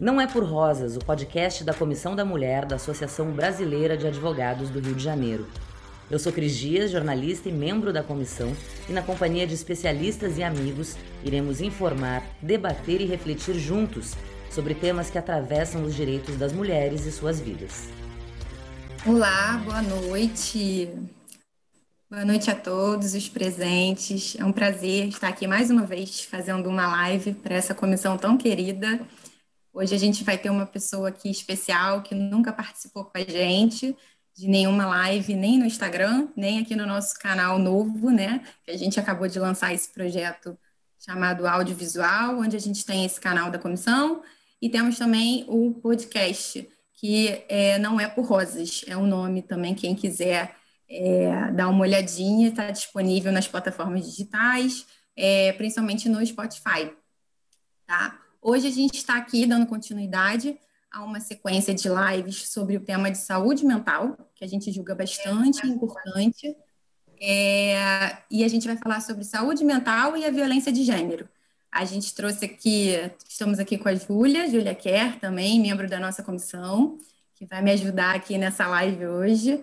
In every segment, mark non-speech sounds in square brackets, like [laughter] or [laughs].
Não é por Rosas, o podcast da Comissão da Mulher da Associação Brasileira de Advogados do Rio de Janeiro. Eu sou Cris Dias, jornalista e membro da comissão, e na companhia de especialistas e amigos, iremos informar, debater e refletir juntos sobre temas que atravessam os direitos das mulheres e suas vidas. Olá, boa noite. Boa noite a todos os presentes. É um prazer estar aqui mais uma vez fazendo uma live para essa comissão tão querida. Hoje a gente vai ter uma pessoa aqui especial que nunca participou com a gente de nenhuma live, nem no Instagram, nem aqui no nosso canal novo, né? Que a gente acabou de lançar esse projeto chamado Audiovisual, onde a gente tem esse canal da comissão e temos também o podcast, que é, não é por rosas, é um nome também, quem quiser é, dar uma olhadinha, está disponível nas plataformas digitais, é, principalmente no Spotify. Tá? Hoje a gente está aqui dando continuidade a uma sequência de lives sobre o tema de saúde mental, que a gente julga bastante importante. É, e a gente vai falar sobre saúde mental e a violência de gênero. A gente trouxe aqui, estamos aqui com a Júlia, Júlia Kerr também, membro da nossa comissão, que vai me ajudar aqui nessa live hoje.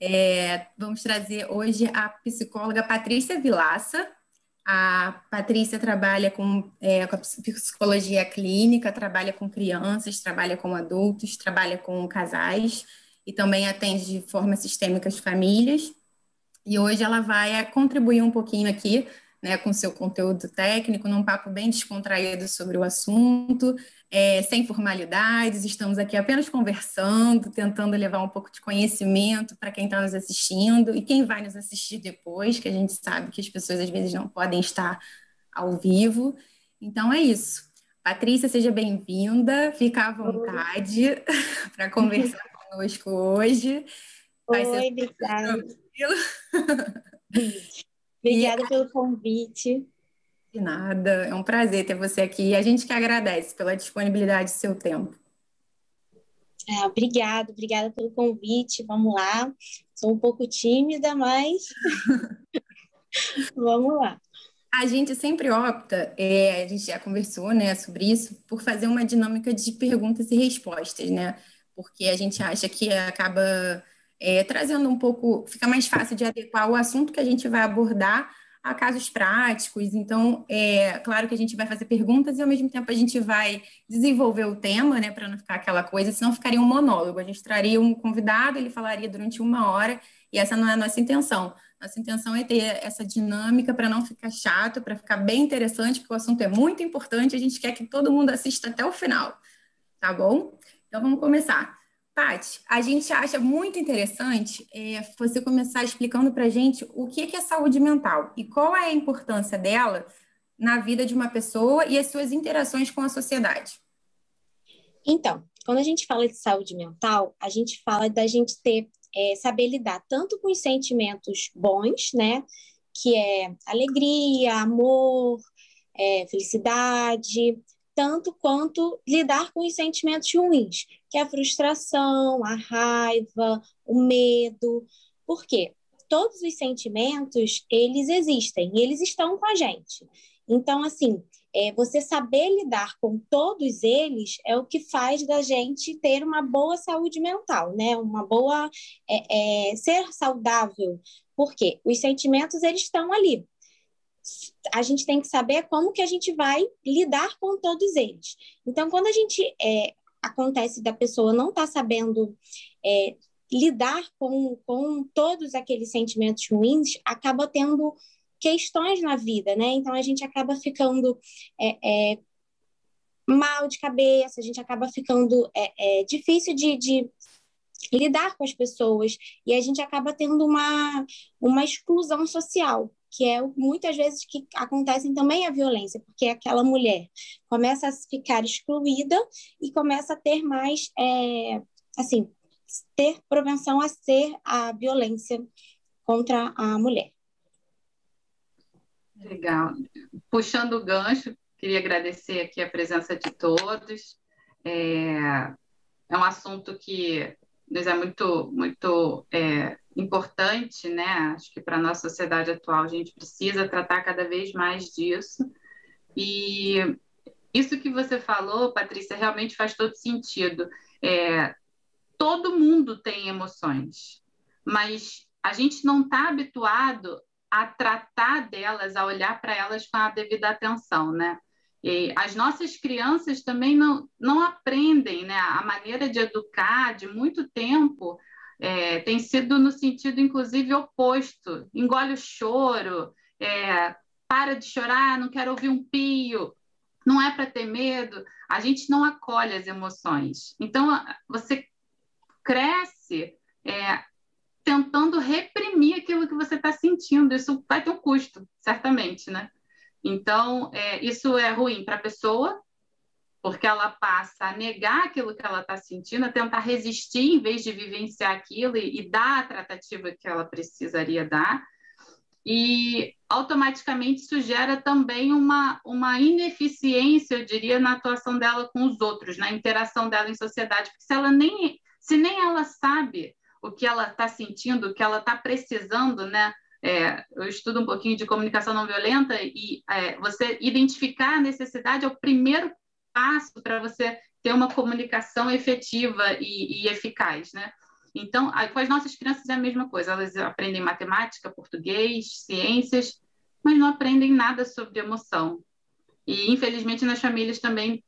É, vamos trazer hoje a psicóloga Patrícia Vilaça. A Patrícia trabalha com, é, com psicologia clínica, trabalha com crianças, trabalha com adultos, trabalha com casais e também atende de forma sistêmica as famílias. E hoje ela vai contribuir um pouquinho aqui né, com seu conteúdo técnico, num papo bem descontraído sobre o assunto, é, sem formalidades. Estamos aqui apenas conversando, tentando levar um pouco de conhecimento para quem está nos assistindo e quem vai nos assistir depois, que a gente sabe que as pessoas às vezes não podem estar ao vivo. Então é isso. Patrícia, seja bem-vinda, fica à vontade [laughs] para conversar [laughs] conosco hoje. Vai Oi, obrigada. [laughs] Obrigada e... pelo convite. De nada, é um prazer ter você aqui e a gente que agradece pela disponibilidade do seu tempo. É, obrigada, obrigada pelo convite. Vamos lá. Sou um pouco tímida, mas [laughs] vamos lá. A gente sempre opta, é, a gente já conversou né, sobre isso, por fazer uma dinâmica de perguntas e respostas, né? Porque a gente acha que acaba é, trazendo um pouco, fica mais fácil de adequar o assunto que a gente vai abordar a casos práticos. Então, é claro que a gente vai fazer perguntas e ao mesmo tempo a gente vai desenvolver o tema, né, para não ficar aquela coisa, senão ficaria um monólogo. A gente traria um convidado, ele falaria durante uma hora e essa não é a nossa intenção. Nossa intenção é ter essa dinâmica para não ficar chato, para ficar bem interessante, porque o assunto é muito importante, a gente quer que todo mundo assista até o final, tá bom? Então vamos começar. Paty, a gente acha muito interessante é, você começar explicando para a gente o que é saúde mental e qual é a importância dela na vida de uma pessoa e as suas interações com a sociedade. Então, quando a gente fala de saúde mental, a gente fala da gente ter, é, saber lidar tanto com os sentimentos bons, né, que é alegria, amor, é, felicidade, tanto quanto lidar com os sentimentos ruins, que é a frustração, a raiva, o medo. Por quê? Todos os sentimentos, eles existem eles estão com a gente. Então, assim, é, você saber lidar com todos eles é o que faz da gente ter uma boa saúde mental, né? Uma boa... É, é, ser saudável. Porque os sentimentos, eles estão ali a gente tem que saber como que a gente vai lidar com todos eles. Então, quando a gente é, acontece da pessoa não estar tá sabendo é, lidar com, com todos aqueles sentimentos ruins, acaba tendo questões na vida, né? Então a gente acaba ficando é, é, mal de cabeça, a gente acaba ficando é, é, difícil de, de, lidar com as pessoas e a gente acaba tendo uma, uma exclusão social que é muitas vezes que acontecem também a violência, porque aquela mulher começa a ficar excluída e começa a ter mais, é, assim, ter propensão a ser a violência contra a mulher. Legal. Puxando o gancho, queria agradecer aqui a presença de todos. É, é um assunto que nos é muito, muito é, importante, né? Acho que para a nossa sociedade atual a gente precisa tratar cada vez mais disso. E isso que você falou, Patrícia, realmente faz todo sentido. É, todo mundo tem emoções, mas a gente não está habituado a tratar delas, a olhar para elas com a devida atenção, né? As nossas crianças também não, não aprendem, né? A maneira de educar de muito tempo é, tem sido no sentido, inclusive, oposto. Engole o choro, é, para de chorar, não quero ouvir um pio, não é para ter medo. A gente não acolhe as emoções. Então, você cresce é, tentando reprimir aquilo que você está sentindo. Isso vai ter um custo, certamente, né? Então, é, isso é ruim para a pessoa, porque ela passa a negar aquilo que ela está sentindo, a tentar resistir em vez de vivenciar aquilo e, e dar a tratativa que ela precisaria dar. E automaticamente isso gera também uma, uma ineficiência, eu diria, na atuação dela com os outros, na interação dela em sociedade, porque se ela nem, se nem ela sabe o que ela está sentindo, o que ela está precisando, né? É, eu estudo um pouquinho de comunicação não violenta e é, você identificar a necessidade é o primeiro passo para você ter uma comunicação efetiva e, e eficaz, né? Então, com as nossas crianças é a mesma coisa, elas aprendem matemática, português, ciências, mas não aprendem nada sobre emoção. E, infelizmente, nas famílias também,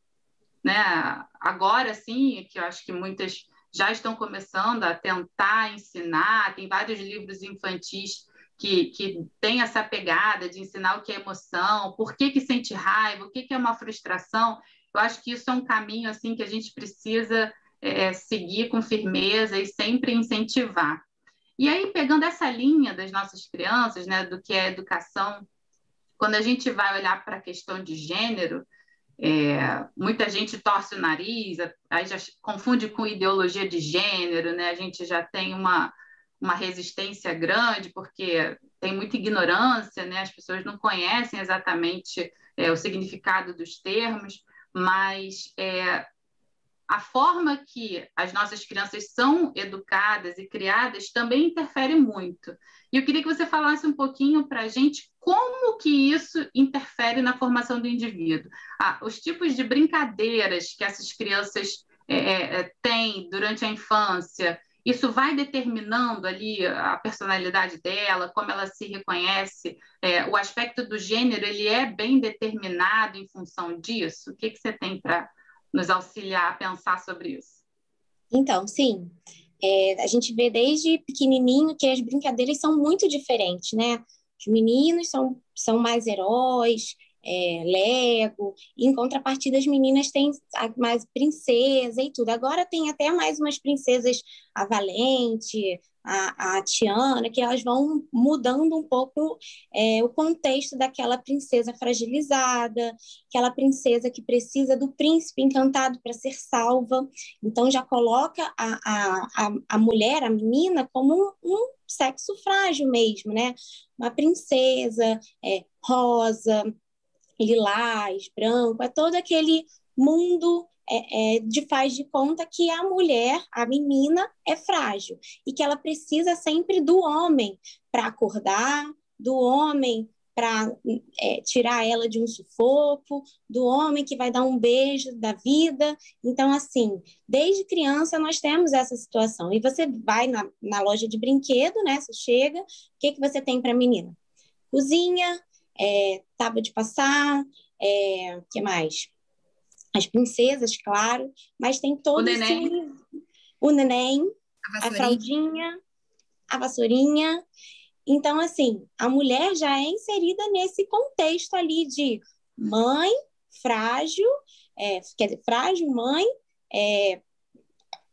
né, agora sim, que eu acho que muitas já estão começando a tentar ensinar, tem vários livros infantis que, que tem essa pegada de ensinar o que é emoção, por que, que sente raiva, o que, que é uma frustração. Eu acho que isso é um caminho assim que a gente precisa é, seguir com firmeza e sempre incentivar. E aí, pegando essa linha das nossas crianças, né, do que é educação, quando a gente vai olhar para a questão de gênero, é, muita gente torce o nariz, aí já confunde com ideologia de gênero, né? A gente já tem uma, uma resistência grande, porque tem muita ignorância, né? as pessoas não conhecem exatamente é, o significado dos termos, mas é, a forma que as nossas crianças são educadas e criadas também interfere muito. E eu queria que você falasse um pouquinho para a gente como que isso interfere na formação do indivíduo. Ah, os tipos de brincadeiras que essas crianças é, é, têm durante a infância, isso vai determinando ali a personalidade dela, como ela se reconhece, é, o aspecto do gênero, ele é bem determinado em função disso? O que, que você tem para nos auxiliar a pensar sobre isso? Então, sim. É, a gente vê desde pequenininho que as brincadeiras são muito diferentes, né? Os meninos são, são mais heróis, é, Lego, em contrapartida as meninas têm mais princesa e tudo. Agora tem até mais umas princesas, a Valente, a, a Tiana, que elas vão mudando um pouco é, o contexto daquela princesa fragilizada, aquela princesa que precisa do príncipe encantado para ser salva. Então já coloca a, a, a, mulher, a menina, como um, um sexo frágil mesmo, né? Uma princesa é, rosa, lilás, branco, é todo aquele mundo é, é, de faz de conta que a mulher, a menina, é frágil e que ela precisa sempre do homem para acordar, do homem para é, tirar ela de um sufoco, do homem que vai dar um beijo da vida. Então, assim, desde criança nós temos essa situação. E você vai na, na loja de brinquedo, né? Você chega, o que, que você tem para a menina? Cozinha, é, tábua de passar, é, que mais? As princesas, claro, mas tem todo o neném, esse... o neném a, a fraldinha, a vassourinha. Então, assim, a mulher já é inserida nesse contexto ali de mãe frágil, é, quer dizer, frágil mãe, é,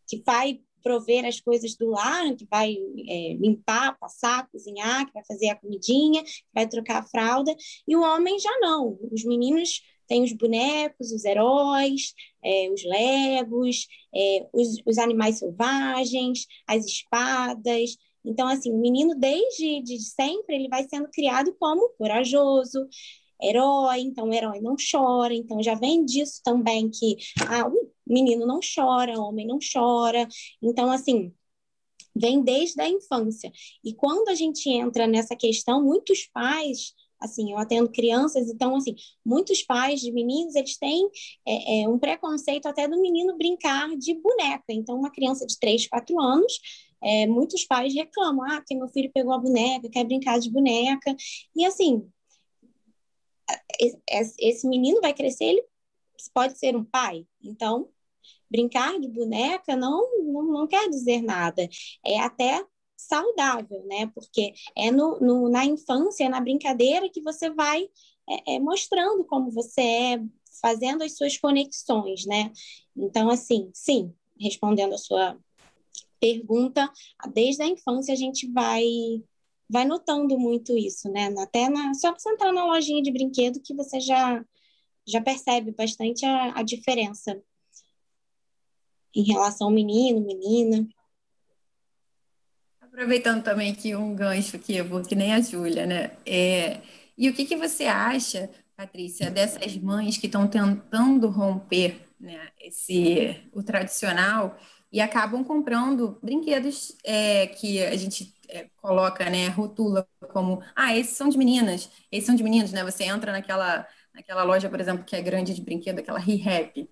que vai prover as coisas do lar, que vai é, limpar, passar, cozinhar, que vai fazer a comidinha, que vai trocar a fralda, e o homem já não. Os meninos têm os bonecos, os heróis, é, os legos, é, os, os, animais selvagens, as espadas. Então, assim, o menino, desde de sempre, ele vai sendo criado como corajoso, herói, então o herói não chora, então já vem disso também que ah, o menino não chora, homem não chora. Então, assim, vem desde a infância. E quando a gente entra nessa questão, muitos pais assim, eu atendo crianças, então, assim, muitos pais de meninos, eles têm é, é, um preconceito até do menino brincar de boneca. Então, uma criança de 3, 4 anos, é, muitos pais reclamam, ah, que meu filho pegou a boneca, quer brincar de boneca. E, assim, esse menino vai crescer, ele pode ser um pai. Então, brincar de boneca não, não, não quer dizer nada. É até saudável, né? Porque é no, no, na infância, é na brincadeira que você vai é, é, mostrando como você é, fazendo as suas conexões, né? Então, assim, sim, respondendo a sua pergunta, desde a infância a gente vai vai notando muito isso, né? Até na, só você entrar na lojinha de brinquedo que você já já percebe bastante a, a diferença em relação ao menino, menina. Aproveitando também que um gancho que eu vou que nem a Júlia, né? É, e o que, que você acha, Patrícia, dessas mães que estão tentando romper né, esse, o tradicional e acabam comprando brinquedos é, que a gente é, coloca, né, rotula como, ah, esses são de meninas, esses são de meninos, né? Você entra naquela, naquela loja, por exemplo, que é grande de brinquedo, aquela Re-Rap.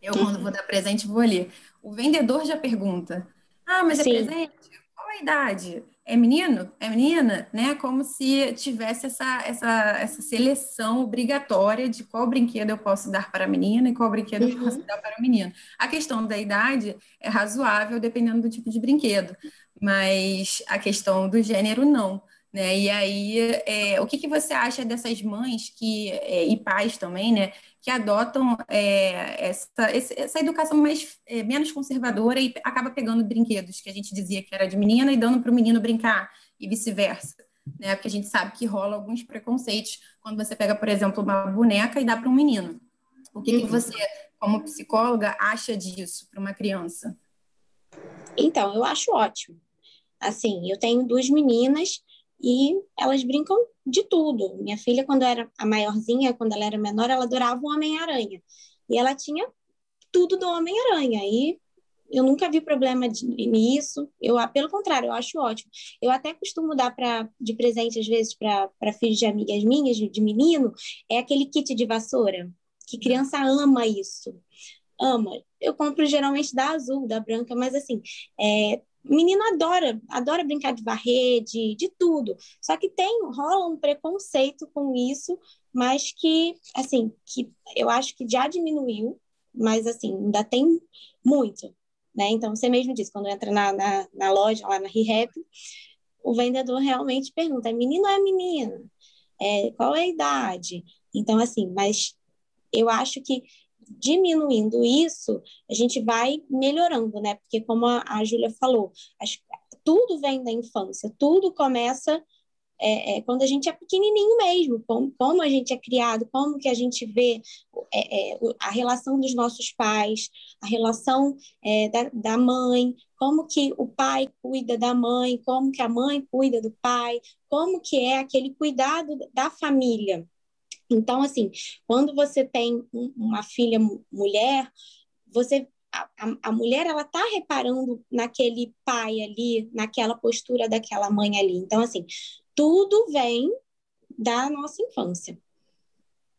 Eu, quando vou dar presente, vou ali. O vendedor já pergunta, ah, mas é Sim. presente? Idade? É menino? É menina? Né? Como se tivesse essa, essa, essa seleção obrigatória de qual brinquedo eu posso dar para a menina e qual brinquedo uhum. eu posso dar para o menino. A questão da idade é razoável dependendo do tipo de brinquedo, mas a questão do gênero não. Né? E aí, é, o que, que você acha dessas mães que, é, e pais também, né, que adotam é, essa, essa educação mais, é, menos conservadora e acaba pegando brinquedos que a gente dizia que era de menina e dando para o menino brincar e vice-versa? Né? Porque a gente sabe que rola alguns preconceitos quando você pega, por exemplo, uma boneca e dá para um menino. O que, que uhum. você, como psicóloga, acha disso para uma criança? Então, eu acho ótimo. Assim, eu tenho duas meninas e elas brincam de tudo. Minha filha, quando era a maiorzinha, quando ela era menor, ela adorava o Homem-Aranha. E ela tinha tudo do Homem-Aranha. E eu nunca vi problema de, nisso. Eu, pelo contrário, eu acho ótimo. Eu até costumo dar pra, de presente, às vezes, para filhos de amigas minhas, de, menino, é aquele kit de vassoura, que criança ama isso. Ama. Eu compro geralmente da azul, da branca, mas assim, é, menino adora, adora brincar de varrer, de, de tudo. Só que tem, rola um preconceito com isso, mas que, assim, que eu acho que já diminuiu, mas, assim, ainda tem muito, né? Então, você mesmo disse, quando entra na, na, na loja, lá na ReHap, o vendedor realmente pergunta, é menino ou é menina? É, qual é a idade? Então, assim, mas eu acho que diminuindo isso, a gente vai melhorando, né? Porque, como a, a Júlia falou, as, tudo vem da infância, tudo começa é, é, quando a gente é pequenininho mesmo, como, como, a gente é criado, como que a gente vê é, é a relação dos nossos pais, a relação é, da, da mãe, como que o pai cuida da mãe, como que a mãe cuida do pai, como que é aquele cuidado da família. Então, assim, quando você tem uma filha mulher, você a, a, mulher ela tá reparando naquele pai ali, naquela postura daquela mãe ali. Então, assim, tudo vem da nossa infância.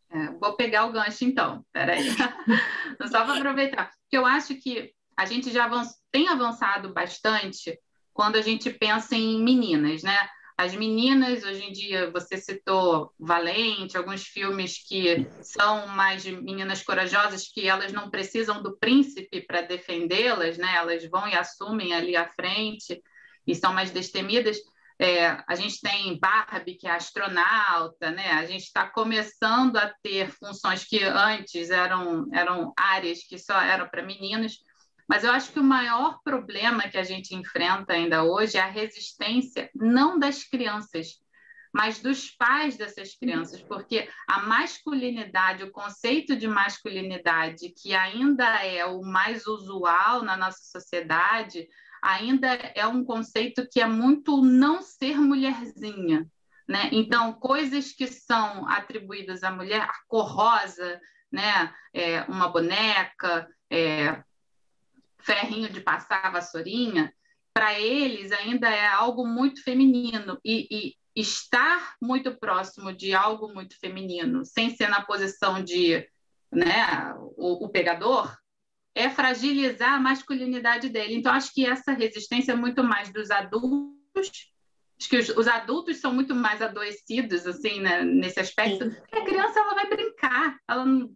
É, vou pegar o gancho então, peraí. [laughs] Só para aproveitar, porque eu acho que a gente já tem avançado bastante quando a gente pensa em meninas, né? As meninas, hoje em dia, você citou Valente, alguns filmes que são mais de meninas corajosas, que elas não precisam do príncipe para defendê-las, né? Elas vão e assumem ali à frente e são mais destemidas. É, a gente tem Barbie, que é astronauta, né? A gente está começando a ter funções que antes eram, eram áreas que só eram para meninos. Mas eu acho que o maior problema que a gente enfrenta ainda hoje é a resistência não das crianças, mas dos pais dessas crianças, porque a masculinidade, o conceito de masculinidade, que ainda é o mais usual na nossa sociedade, ainda é um conceito que é muito não ser mulherzinha. Né? Então, coisas que são atribuídas à mulher, a cor rosa, né? É, uma boneca, é, ferrinho de passar vassourinha, para eles ainda é algo muito feminino. E, e, estar muito próximo de algo muito feminino, sem ser na posição de né, o, o pegador, é fragilizar a masculinidade dele. Então, acho que essa resistência é muito mais dos adultos acho que os, os, adultos são muito mais adoecidos assim né, nesse aspecto porque a criança ela vai brincar ela não,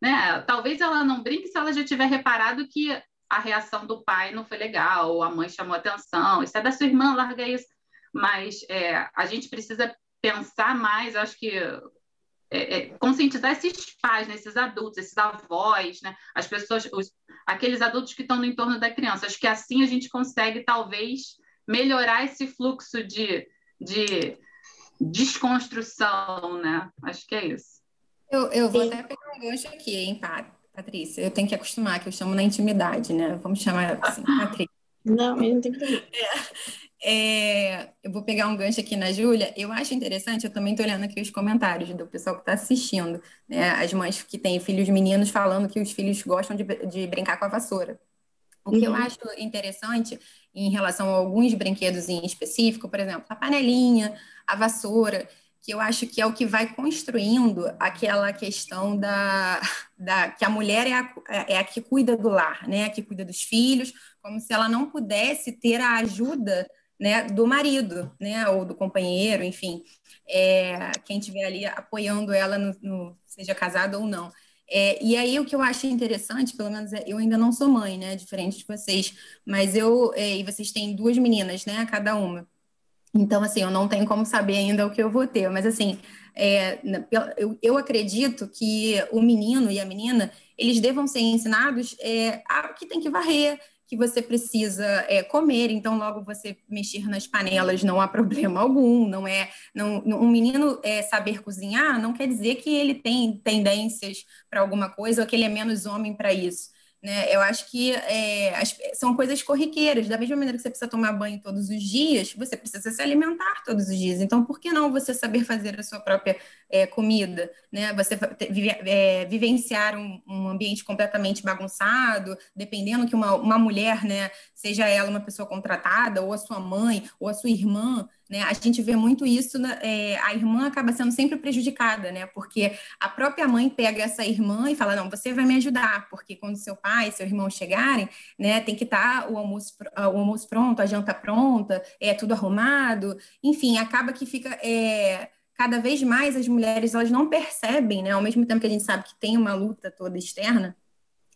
né talvez ela não brinque se ela já tiver reparado que a reação do pai não foi legal ou a mãe chamou atenção isso é da sua irmã larga isso mas é, a gente precisa pensar mais acho que é, é, conscientizar esses pais, né, esses adultos, esses avós, né, as pessoas, os, aqueles adultos que estão no entorno da criança. Acho que assim a gente consegue, talvez, melhorar esse fluxo de, de desconstrução, né? Acho que é isso. Eu, eu vou até pegar um gancho aqui, hein, Patrícia? Eu tenho que acostumar, que eu chamo na intimidade, né? Vamos chamar assim, Patrícia. Não, eu não tenho que é, eu vou pegar um gancho aqui na Júlia. Eu acho interessante, eu também estou olhando aqui os comentários do pessoal que está assistindo, né? As mães que têm filhos meninos falando que os filhos gostam de, de brincar com a vassoura. O que eu uhum. acho interessante em relação a alguns brinquedos em específico, por exemplo, a panelinha, a vassoura, que eu acho que é o que vai construindo aquela questão da, da que a mulher é a, é a que cuida do lar, né? A que cuida dos filhos, como se ela não pudesse ter a ajuda né, do marido, né, ou do companheiro, enfim, é, quem estiver ali apoiando ela, no, no, seja casado ou não. É, e aí o que eu acho interessante, pelo menos é, eu ainda não sou mãe, né, diferente de vocês, mas eu é, e vocês têm duas meninas, né, cada uma. Então assim, eu não tenho como saber ainda o que eu vou ter, mas assim, é, eu, eu, acredito que o menino e a menina eles devam ser ensinados é, a que tem que varrer, que você precisa é, comer, então logo você mexer nas panelas não há problema [laughs] algum, não é, não, um menino é, saber cozinhar não quer dizer que ele tem tendências para alguma coisa ou que ele é menos homem para isso. Né? Eu acho que é, as, são coisas corriqueiras. Da mesma maneira que você precisa tomar banho todos os dias, você precisa se alimentar todos os dias. Então, por que não você saber fazer a sua própria é, comida? Né? Você vive, é, vivenciar um, um, ambiente completamente bagunçado, dependendo que uma, uma mulher, né, seja ela uma pessoa contratada, ou a sua mãe, ou a sua irmã, né? A gente vê muito isso, é, a irmã acaba sendo sempre prejudicada, né? Porque a própria mãe pega essa irmã e fala: não, você vai me ajudar, porque quando seu pai seu irmão chegarem, né, tem que estar tá o almoço, o almoço pronto, a janta pronta, é tudo arrumado, enfim, acaba que fica. É, cada vez mais as mulheres elas não percebem, né? Ao mesmo tempo que a gente sabe que tem uma luta toda externa,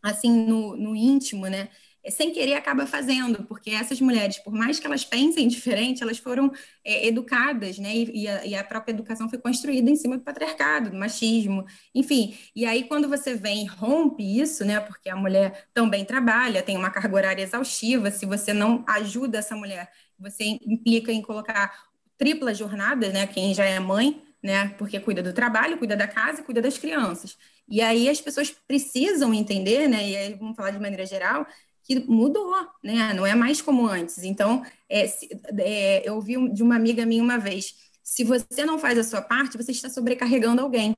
assim no, no íntimo, né? É, sem querer acaba fazendo, porque essas mulheres, por mais que elas pensem diferente, elas foram é, educadas, né? E, e, a, e, a, própria educação foi construída em cima do patriarcado, do machismo, enfim. E aí, quando você vem e rompe isso, né? Porque a mulher também trabalha, tem uma carga horária exaustiva, se você não ajuda essa mulher, você implica em colocar tripla jornada, né? Quem já é mãe, né? Porque cuida do trabalho, cuida da casa e cuida das crianças. E aí as pessoas precisam entender, né? E aí vamos falar de maneira geral, que mudou, né? Não é mais como antes. Então, é, se, é, eu ouvi de uma amiga minha uma vez: se você não faz a sua parte, você está sobrecarregando alguém.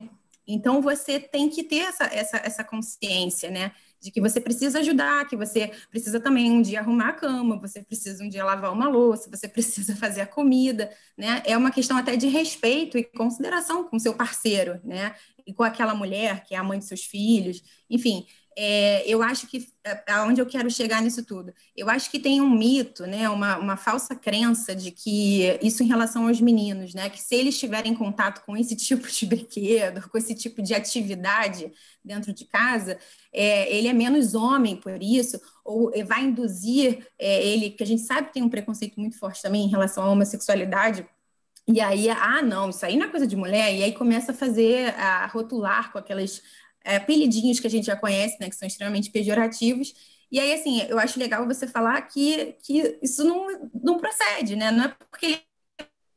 Então, você tem que ter essa, essa, essa consciência, né? De que você precisa ajudar, que você precisa também um dia arrumar a cama, você precisa um dia lavar uma louça, você [laughs] precisa fazer a comida, né? É uma questão até de respeito e consideração com seu parceiro, né? E com aquela mulher que é a mãe de seus filhos, enfim é, eu acho que é, aonde eu quero chegar nisso tudo, eu acho que tem um mito, né, uma, uma falsa crença de que isso em relação aos meninos, né, que se eles tiverem contato com esse [laughs] tipo de brinquedo, com esse tipo de atividade dentro de casa, é, ele é menos homem por isso, ou vai induzir é, ele, que a gente sabe que tem um preconceito muito forte também em relação à homossexualidade, e aí, ah, não, isso aí não é coisa de mulher, e aí começa a fazer, a rotular com aquelas é, apelidinhos que a gente já conhece, né, que são extremamente pejorativos. E aí, assim, eu acho legal você falar que, que isso não, não procede, né? Não é porque ele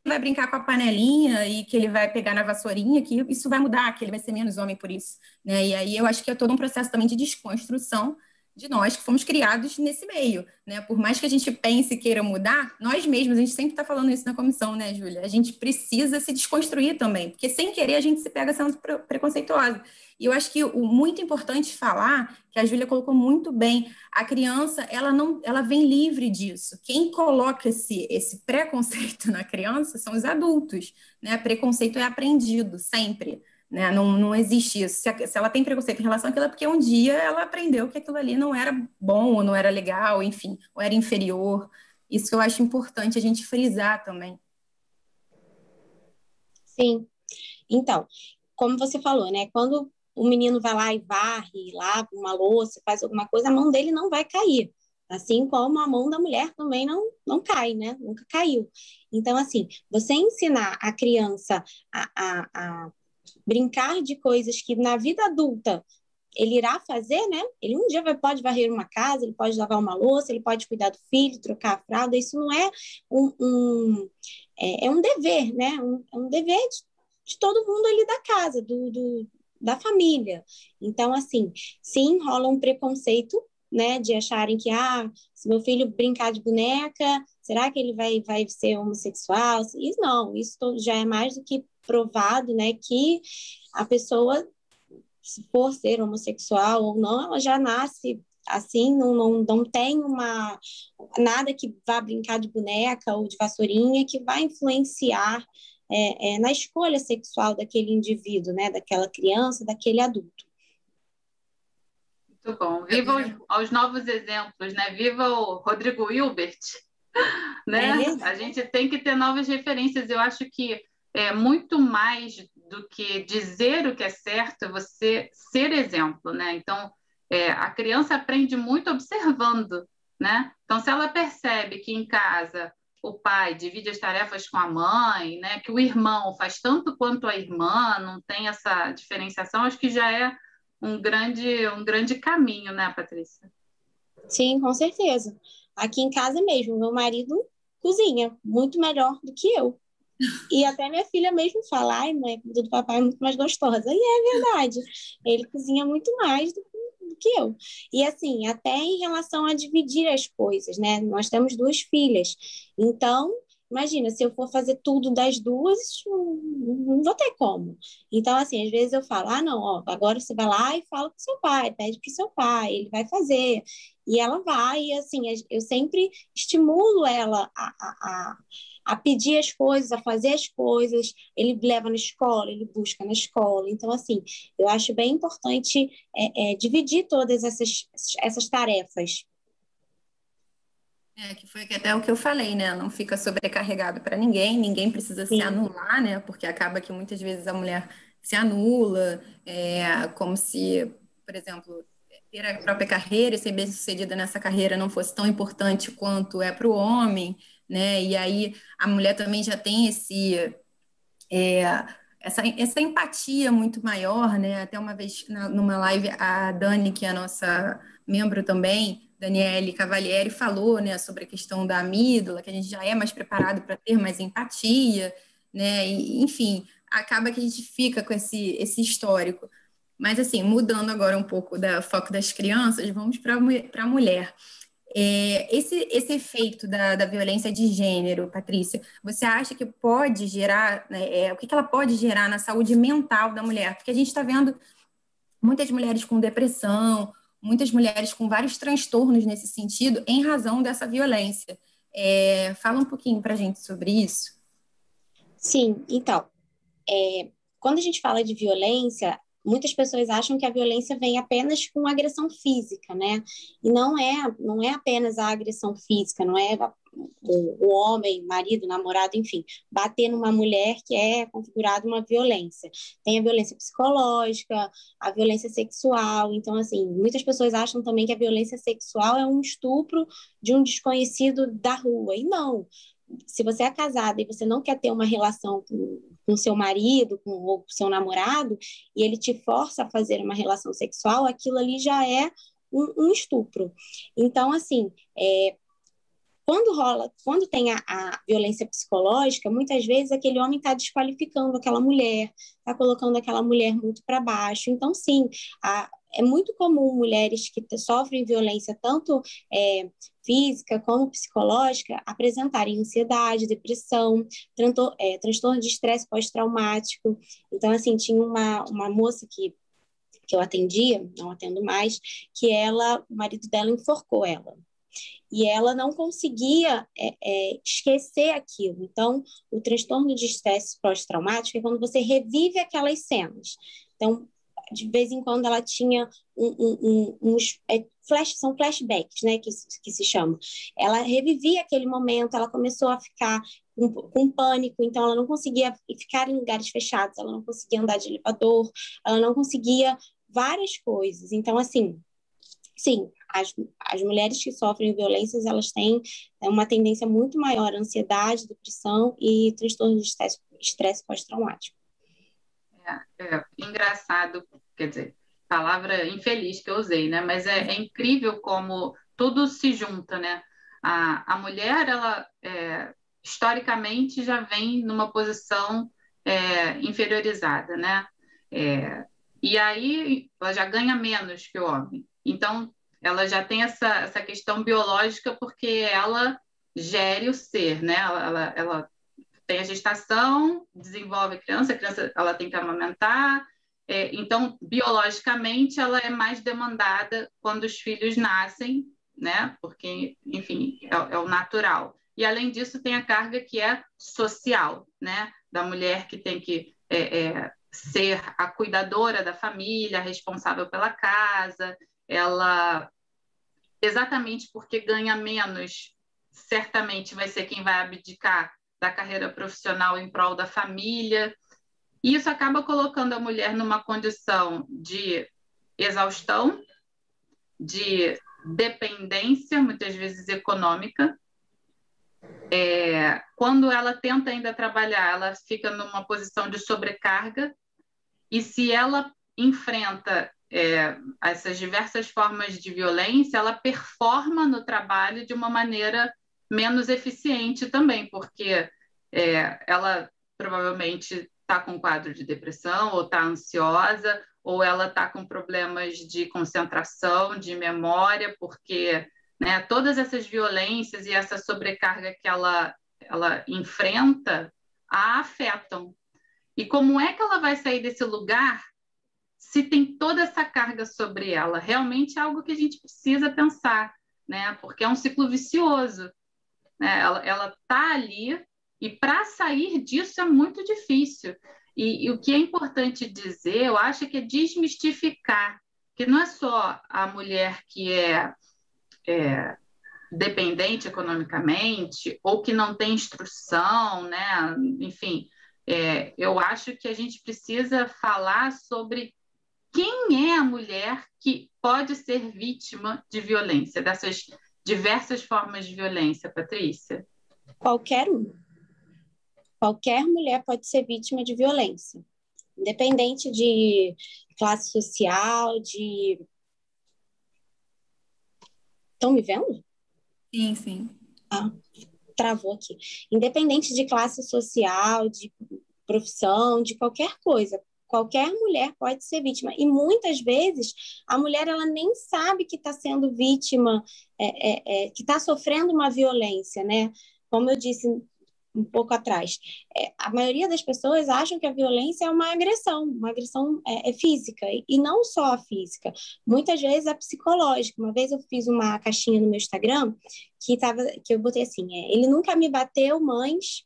vai brincar com a panelinha e que ele vai pegar na vassourinha que isso vai mudar, que ele vai ser menos homem por isso, né? E aí eu acho que é todo um processo também de desconstrução de nós que fomos criados nesse meio, né? Por mais que a gente pense e queira mudar, nós mesmos, a gente sempre está falando isso na comissão, né, Júlia? A gente precisa se desconstruir também, porque sem querer a gente se pega sendo preconceituosa. E eu acho que o muito importante falar, que a Júlia colocou muito bem, a criança, ela não, ela vem livre disso. Quem coloca esse, esse preconceito [laughs] na criança são os adultos, né? Preconceito é aprendido sempre. Né? Não, não existe isso. Se, se, ela tem preconceito em relação àquilo, é porque um dia ela aprendeu que aquilo ali não era bom, ou não era legal, enfim, ou era inferior. Isso que eu acho importante a gente frisar também. Sim. Então, como você falou, né? Quando o menino vai lá e varre, lava uma louça, faz alguma coisa, a mão dele não vai cair. Assim como a mão da mulher também não, não cai, né? Nunca caiu. Então, assim, você ensinar a criança a, a, a brincar de coisas que na vida adulta ele irá fazer, né? Ele um dia vai, pode varrer uma casa, ele pode lavar uma louça, ele pode cuidar do filho, trocar a fralda. Isso não é um, um é, é, um dever, né? Um, é um dever de, de, todo mundo ali da casa, do, do, da família. Então, assim, sim, rola um preconceito, né? De acharem que, ah, se meu filho brincar de boneca, será que ele vai, vai ser homossexual? Isso não, isso já é mais do que provado, né, que a pessoa, se for ser homossexual ou não, ela já nasce assim, não, não, não tem uma nada que vá brincar de boneca ou de vassourinha que vai influenciar é, é, na escolha sexual daquele indivíduo, né, daquela criança, daquele adulto. Muito bom. Viva os, os novos exemplos, né? Viva o Rodrigo Hilbert, [laughs] né? É a gente tem que ter novas referências. Eu acho que é muito mais do que dizer o que é certo, é você ser exemplo, né? Então, é, a criança aprende muito observando, né? Então, se ela percebe que em casa o pai divide as tarefas com a mãe, né? Que o irmão faz tanto quanto a irmã, não tem essa diferenciação, acho que já é um grande, um grande caminho, né, Patrícia? Sim, com certeza. Aqui em casa mesmo, meu marido cozinha muito melhor do que eu. E até minha filha mesmo fala, ai, mãe, a comida do papai é muito mais gostosa. E é verdade. Ele cozinha muito mais do, do, que eu. E assim, até em relação a dividir as coisas, né? Nós temos duas filhas. Então, imagina, se eu for fazer tudo das duas, não vou ter como. Então, assim, às vezes eu falo, ah, não, ó, agora você vai lá e fala com seu pai, pede para o seu pai, ele vai fazer. E ela vai, e assim, eu sempre estimulo ela a, a a pedir as coisas, a fazer as coisas, ele leva na escola, ele busca na escola. Então, assim, eu acho bem importante é, é, dividir todas essas, essas tarefas. É, que foi até o que eu falei, né? Não fica sobrecarregado para ninguém, ninguém precisa Sim. se anular, né? Porque acaba que muitas vezes a mulher se anula, é, como se, por exemplo, ter a própria carreira e ser bem sucedida nessa carreira não fosse tão importante quanto é para o homem né? E aí a mulher também já tem esse é, essa, essa empatia muito maior, né? Até uma vez na, numa live a Dani, que é a nossa membro também, Daniele Cavalieri, falou, né, sobre a questão da amígdala, que a gente já é mais preparado para ter mais empatia, né? E, enfim, acaba que a gente fica com esse esse histórico. Mas assim, mudando agora um pouco da foco das crianças, vamos para a mulher. É, esse, esse efeito da, da violência de gênero, Patrícia, você acha que pode gerar, né, é, o que, que ela pode gerar na saúde mental da mulher? Porque a gente está vendo muitas mulheres com depressão, muitas mulheres com vários transtornos nesse sentido, em razão dessa violência. É, fala um pouquinho para a gente sobre isso. Sim, então, é, quando a gente fala de violência, muitas pessoas acham que a violência vem apenas com agressão física, né? E não é, não é apenas a agressão física, não é o, o homem, marido, namorado, enfim, bater numa mulher que é configurada uma violência. Tem a violência psicológica, a violência sexual. Então, assim, muitas pessoas acham também que a violência sexual é um estupro de um desconhecido da rua. E não se você é casada e você não quer ter uma relação com, com seu marido com, ou com seu namorado, e ele te força a fazer uma relação sexual, aquilo ali já é um, um estupro. Então, assim, é, quando rola, quando tem a, a, violência psicológica, muitas vezes aquele homem está desqualificando aquela mulher, está colocando aquela mulher muito para baixo. Então, sim, a, é muito comum mulheres que sofrem violência tanto é, física como psicológica apresentarem ansiedade, depressão, é, transtorno de estresse pós-traumático. Então, assim, tinha uma, uma moça que, que eu atendia, não atendo mais, que ela, o marido dela enforcou ela. E ela não conseguia é, é, esquecer aquilo. Então, o transtorno de estresse pós-traumático é quando você revive aquelas cenas. Então, de vez em quando ela tinha um, um, um, uns é, flash, são flashbacks, né, que, que se chama. Ela revivia aquele momento, ela começou a ficar com, com pânico, então ela não conseguia ficar em lugares fechados, ela não conseguia andar de elevador, ela não conseguia várias coisas. Então, assim, sim, as, as mulheres que sofrem violências, elas têm é, uma tendência muito maior à ansiedade, depressão e transtorno de estresse, estresse pós-traumático. Engraçado, quer dizer, palavra infeliz que eu usei, né? Mas é, é incrível como tudo se junta, né? A, a mulher, ela é, historicamente já vem numa posição é, inferiorizada, né? É, e aí ela já ganha menos que o homem. Então, ela já tem essa, essa questão biológica porque ela gere o ser, né? Ela, ela, ela tem a gestação, desenvolve a criança, a criança ela tem que amamentar, é, então, biologicamente, ela é mais demandada quando os filhos nascem, né? Porque, enfim, é, é o natural. E, além disso, tem a carga que é social, né? Da mulher que tem que é, é, ser a cuidadora da família, responsável pela casa, ela, exatamente porque ganha menos, certamente vai ser quem vai abdicar da carreira profissional em prol da família. E isso acaba colocando a mulher numa condição de exaustão, de dependência, muitas vezes econômica. É, quando ela tenta ainda trabalhar, ela fica numa posição de sobrecarga, e se ela enfrenta é, essas diversas formas de violência, ela performa no trabalho de uma maneira menos eficiente também, porque é, ela provavelmente está com quadro de depressão, ou está ansiosa, ou ela está com problemas de concentração, de memória, porque né, todas essas violências e essa sobrecarga que ela, ela enfrenta a afetam. E como é que ela vai sair desse lugar se tem toda essa carga sobre ela? Realmente é algo que a gente precisa pensar, né? porque é um ciclo vicioso. Né? Ela está ali e para sair disso é muito difícil. E, e, o que é importante dizer, eu acho que é desmistificar que não é só a mulher que é, é dependente economicamente ou que não tem instrução, né? Enfim, é, eu acho que a gente precisa falar sobre quem é a mulher que pode ser vítima de violência, dessas diversas formas de violência, Patrícia? Qualquer um qualquer mulher pode ser vítima de violência, independente de classe social, de. Estão me vendo? Sim, sim. Ah, travou aqui. Independente de classe social, de profissão, de qualquer coisa, qualquer mulher pode ser vítima e muitas vezes a mulher ela nem sabe que está sendo vítima é, é, é, que está sofrendo uma violência né como eu disse um pouco atrás. É, a maioria das pessoas acham que a violência é uma agressão, uma agressão é, é física, e, e, não só a física, muitas vezes a psicológica. Uma vez eu fiz uma caixinha no meu Instagram que, tava, que eu botei assim: é, ele nunca me bateu, mães,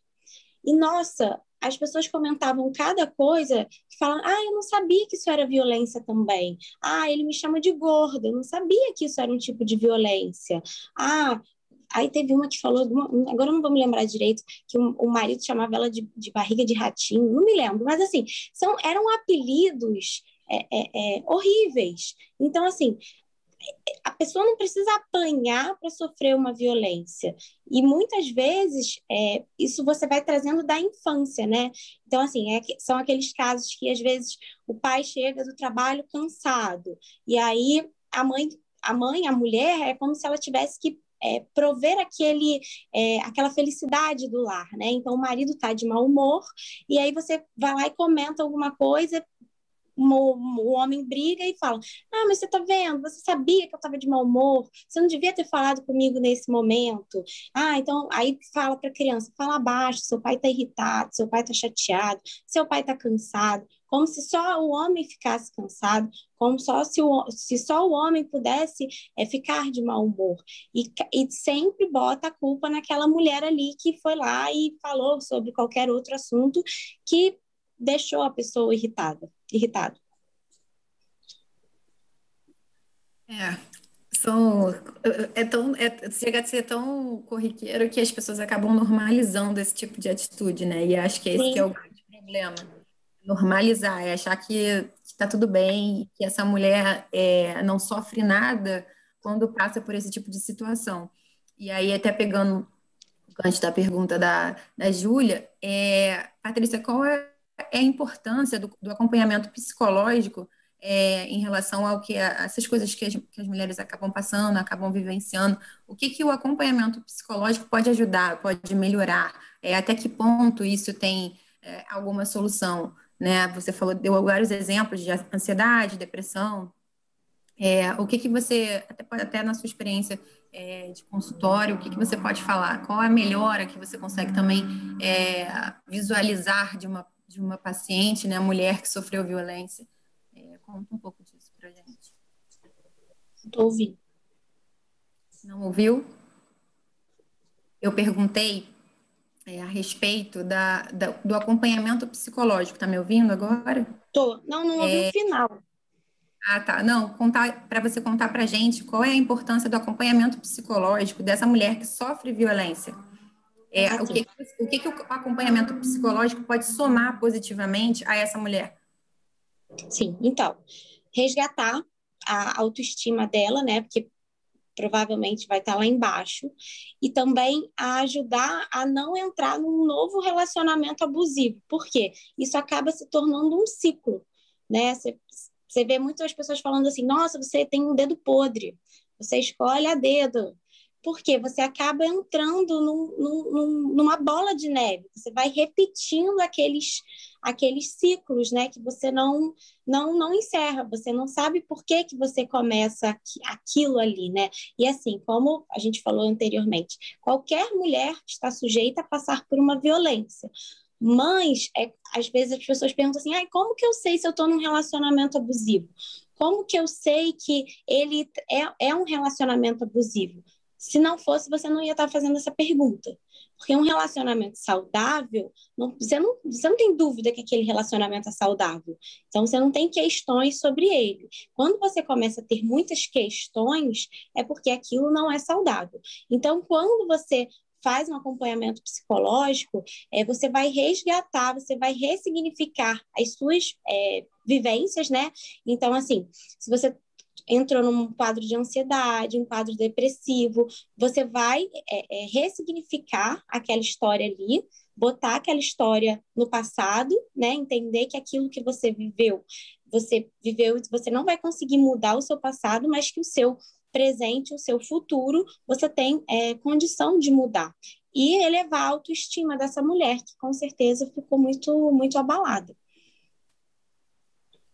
e nossa, as pessoas comentavam cada coisa falam, ah, eu não sabia que isso era violência também. Ah, ele me chama de gorda, eu não sabia que isso era um tipo de violência. Ah, Aí teve uma que falou, agora não vou me lembrar direito, que o, o marido chamava ela de, de, barriga de ratinho, não me lembro, mas assim, são, eram apelidos é, é, é, horríveis. Então, assim, a pessoa não precisa apanhar para sofrer uma violência. E muitas vezes é, isso você vai trazendo da infância, né? Então, assim, é, são aqueles casos que às vezes o pai chega do trabalho cansado, e aí a mãe, a mãe, a mulher, é como se ela tivesse que é, prover aquele, é, aquela felicidade do lar, né? Então, o marido está de mau humor, e aí você vai lá e comenta alguma coisa o homem briga e fala: Ah, mas você tá vendo? Você sabia que eu estava de mau humor? Você não devia ter falado comigo nesse momento. Ah, então aí fala para a criança: fala abaixo, seu pai está irritado, seu pai está chateado, seu pai está cansado. Como se só o homem ficasse cansado, como só se, o, se só o homem pudesse é, ficar de mau humor. E, e sempre bota a culpa naquela mulher ali que foi lá e falou sobre qualquer outro assunto que deixou a pessoa irritada, irritado. É, são, é tão, é, chega a ser tão corriqueiro que as pessoas acabam normalizando esse tipo de atitude, né? E acho que esse que é o grande problema. Normalizar, é achar que está tudo bem, que essa mulher é, não sofre nada quando passa por esse tipo de situação. E aí, até pegando antes da pergunta da, da Júlia, é, Patrícia, qual é é a importância do, do acompanhamento psicológico é, em relação ao que a, essas coisas que as, que as, mulheres acabam passando, acabam vivenciando, o que, que o acompanhamento psicológico pode ajudar, pode melhorar, é, até que ponto isso tem é, alguma solução, né? Você falou, deu vários exemplos de ansiedade, depressão, é, o que que você, até, até na sua experiência é, de consultório, o que que você pode falar? Qual a melhora que você consegue também é, visualizar de uma de uma paciente, né, mulher que sofreu violência. É, conta um pouco disso para gente. Estou ouvindo. Não ouviu? Eu perguntei é, a respeito da, da, do acompanhamento psicológico. Tá me ouvindo agora? Tô. Não, não ouvi é... o final. Ah, tá. Não, contar para você contar para gente qual é a importância do acompanhamento psicológico dessa mulher que sofre violência. É, o, que, o que, que o acompanhamento psicológico pode somar positivamente a essa mulher? Sim, então, resgatar a autoestima dela, né? Porque provavelmente vai estar lá embaixo, e também a ajudar a não entrar num novo relacionamento abusivo, porque isso acaba se tornando um ciclo, né? Você, você vê muitas pessoas falando assim: nossa, você tem um dedo podre, você escolhe a dedo, porque você acaba entrando num, num, numa bola de neve, você vai repetindo aqueles, aqueles ciclos, né, que você não, não, não encerra, você não sabe por que, que você começa aquilo ali, né, e assim, como a gente falou anteriormente, qualquer mulher está sujeita a passar por uma violência, mas é, às vezes as pessoas perguntam assim, ah, como que eu sei se eu estou num relacionamento abusivo? Como que eu sei que ele é, é um relacionamento abusivo? Se não fosse, você não ia estar fazendo essa pergunta. Porque um relacionamento saudável, não, você, não, você não tem dúvida que aquele relacionamento é saudável. Então, você não tem questões sobre ele. Quando você começa a ter muitas questões, é porque aquilo não é saudável. Então, quando você faz um acompanhamento psicológico, é, você vai resgatar, você vai ressignificar as suas é, vivências, né? Então, assim, se você entrou num quadro de ansiedade, um quadro depressivo, você vai é, é, ressignificar aquela história ali, botar aquela história no passado, né? Entender que aquilo que você viveu, você viveu, você não vai conseguir mudar o seu passado, mas que o seu presente, o seu futuro, você tem é, condição de mudar e elevar a autoestima dessa mulher que com certeza ficou muito muito abalada.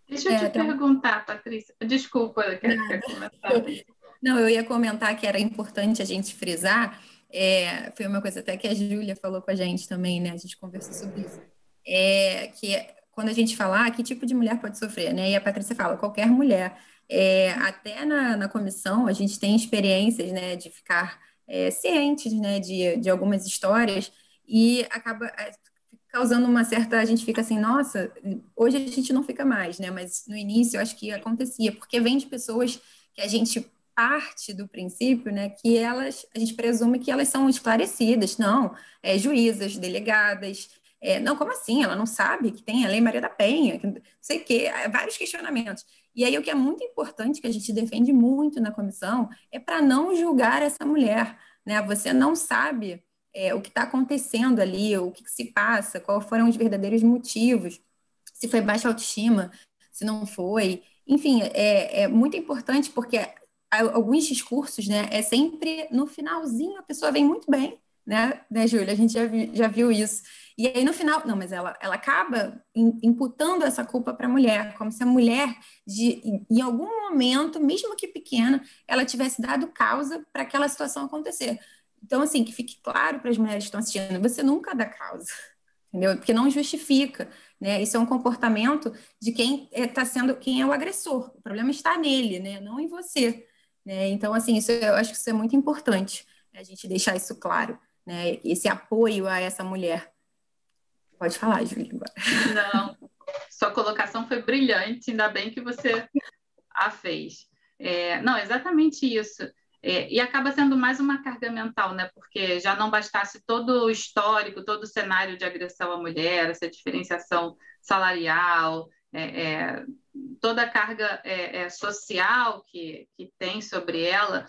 Deixa eu é, te então... perguntar, Patrícia. Desculpa, quer, quer começar? [laughs] Não, eu ia comentar que era importante a gente frisar. É, foi uma coisa até que a Júlia falou com a gente também, né? A gente conversou sobre isso. É, que quando a gente fala ah, que tipo de mulher pode sofrer, né? E a Patrícia fala, qualquer mulher. É, até na, na comissão a gente tem experiências, né, de ficar é, cientes, né, de, de algumas histórias e acaba causando uma certa. A gente fica assim, nossa, hoje a gente não fica mais, né? Mas no início eu acho que acontecia, porque vem de pessoas que a gente parte do princípio, né, que elas, a gente presume que elas são esclarecidas, não, é, juízas, delegadas, é, não, como assim? Ela não sabe que tem a Lei Maria da Penha, que, não sei o quê, é, vários questionamentos. E aí o que é muito importante, que a gente defende muito na comissão, é para não julgar essa mulher, né? Você não sabe é, o que está acontecendo ali, o que, que se passa, quais foram os verdadeiros motivos, se foi baixa autoestima, se não foi. Enfim, é, é muito importante porque alguns discursos, né, é sempre no finalzinho a pessoa vem muito bem, né, né Júlia? A gente já, vi, já viu isso. E aí no final, não, mas ela, ela acaba imputando essa culpa para a mulher, como se a mulher, de, em algum momento, mesmo que pequena, ela tivesse dado causa para aquela situação acontecer. Então, assim, que fique claro para as mulheres que estão assistindo, você nunca dá causa, [laughs] entendeu? Porque não justifica, né? Isso é um comportamento de quem está sendo, quem é o agressor. O problema está nele, né? Não em você. Né? Então, assim, isso, eu acho que isso é muito importante, né? a gente deixar isso claro, né? Esse apoio a essa mulher. Pode falar, Júlia. Não, sua colocação foi brilhante, ainda bem que você a fez. É, não, exatamente isso. É, e acaba sendo mais uma carga mental, né? Porque já não bastasse todo o histórico, todo o cenário de agressão à mulher, essa diferenciação salarial, é, é, toda a carga é, é, social que, que tem sobre ela,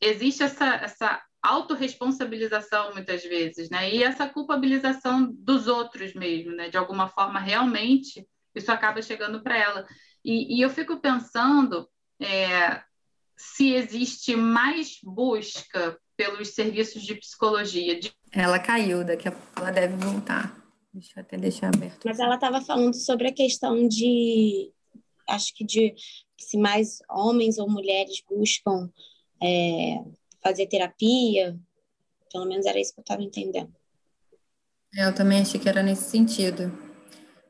existe essa, essa autorresponsabilização muitas vezes, né? E essa culpabilização dos outros mesmo, né? De alguma forma, realmente, isso acaba chegando para ela. E, e, eu fico pensando é, se existe mais busca pelos serviços de psicologia. De... Ela caiu, daqui a pouco ela deve voltar. Deixa eu até deixar aberto. Mas ela estava falando sobre a questão de, acho que de se mais homens ou mulheres buscam é, fazer terapia, pelo menos era isso que eu estava entendendo. É, eu também achei que era nesse sentido.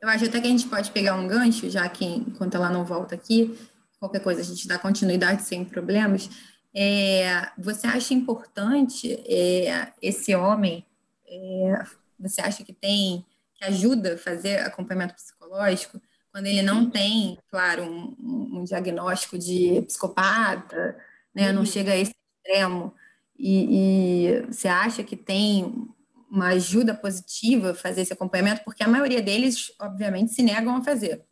Eu acho até que a gente pode pegar um gancho, já que enquanto ela não volta aqui, qualquer coisa a gente dá continuidade sem problemas. É, você acha importante é, esse homem? É, você acha que tem que ajuda a fazer acompanhamento psicológico quando ele não tem, claro, um, um diagnóstico de psicopata, né? Não uhum. chega a esse extremo. E, e você acha que tem uma ajuda positiva fazer esse acompanhamento, porque a maioria deles, obviamente, se negam a fazer.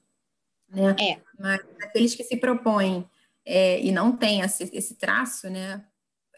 Né? É. Mas aqueles que se propõem é, e não têm esse, esse traço, né?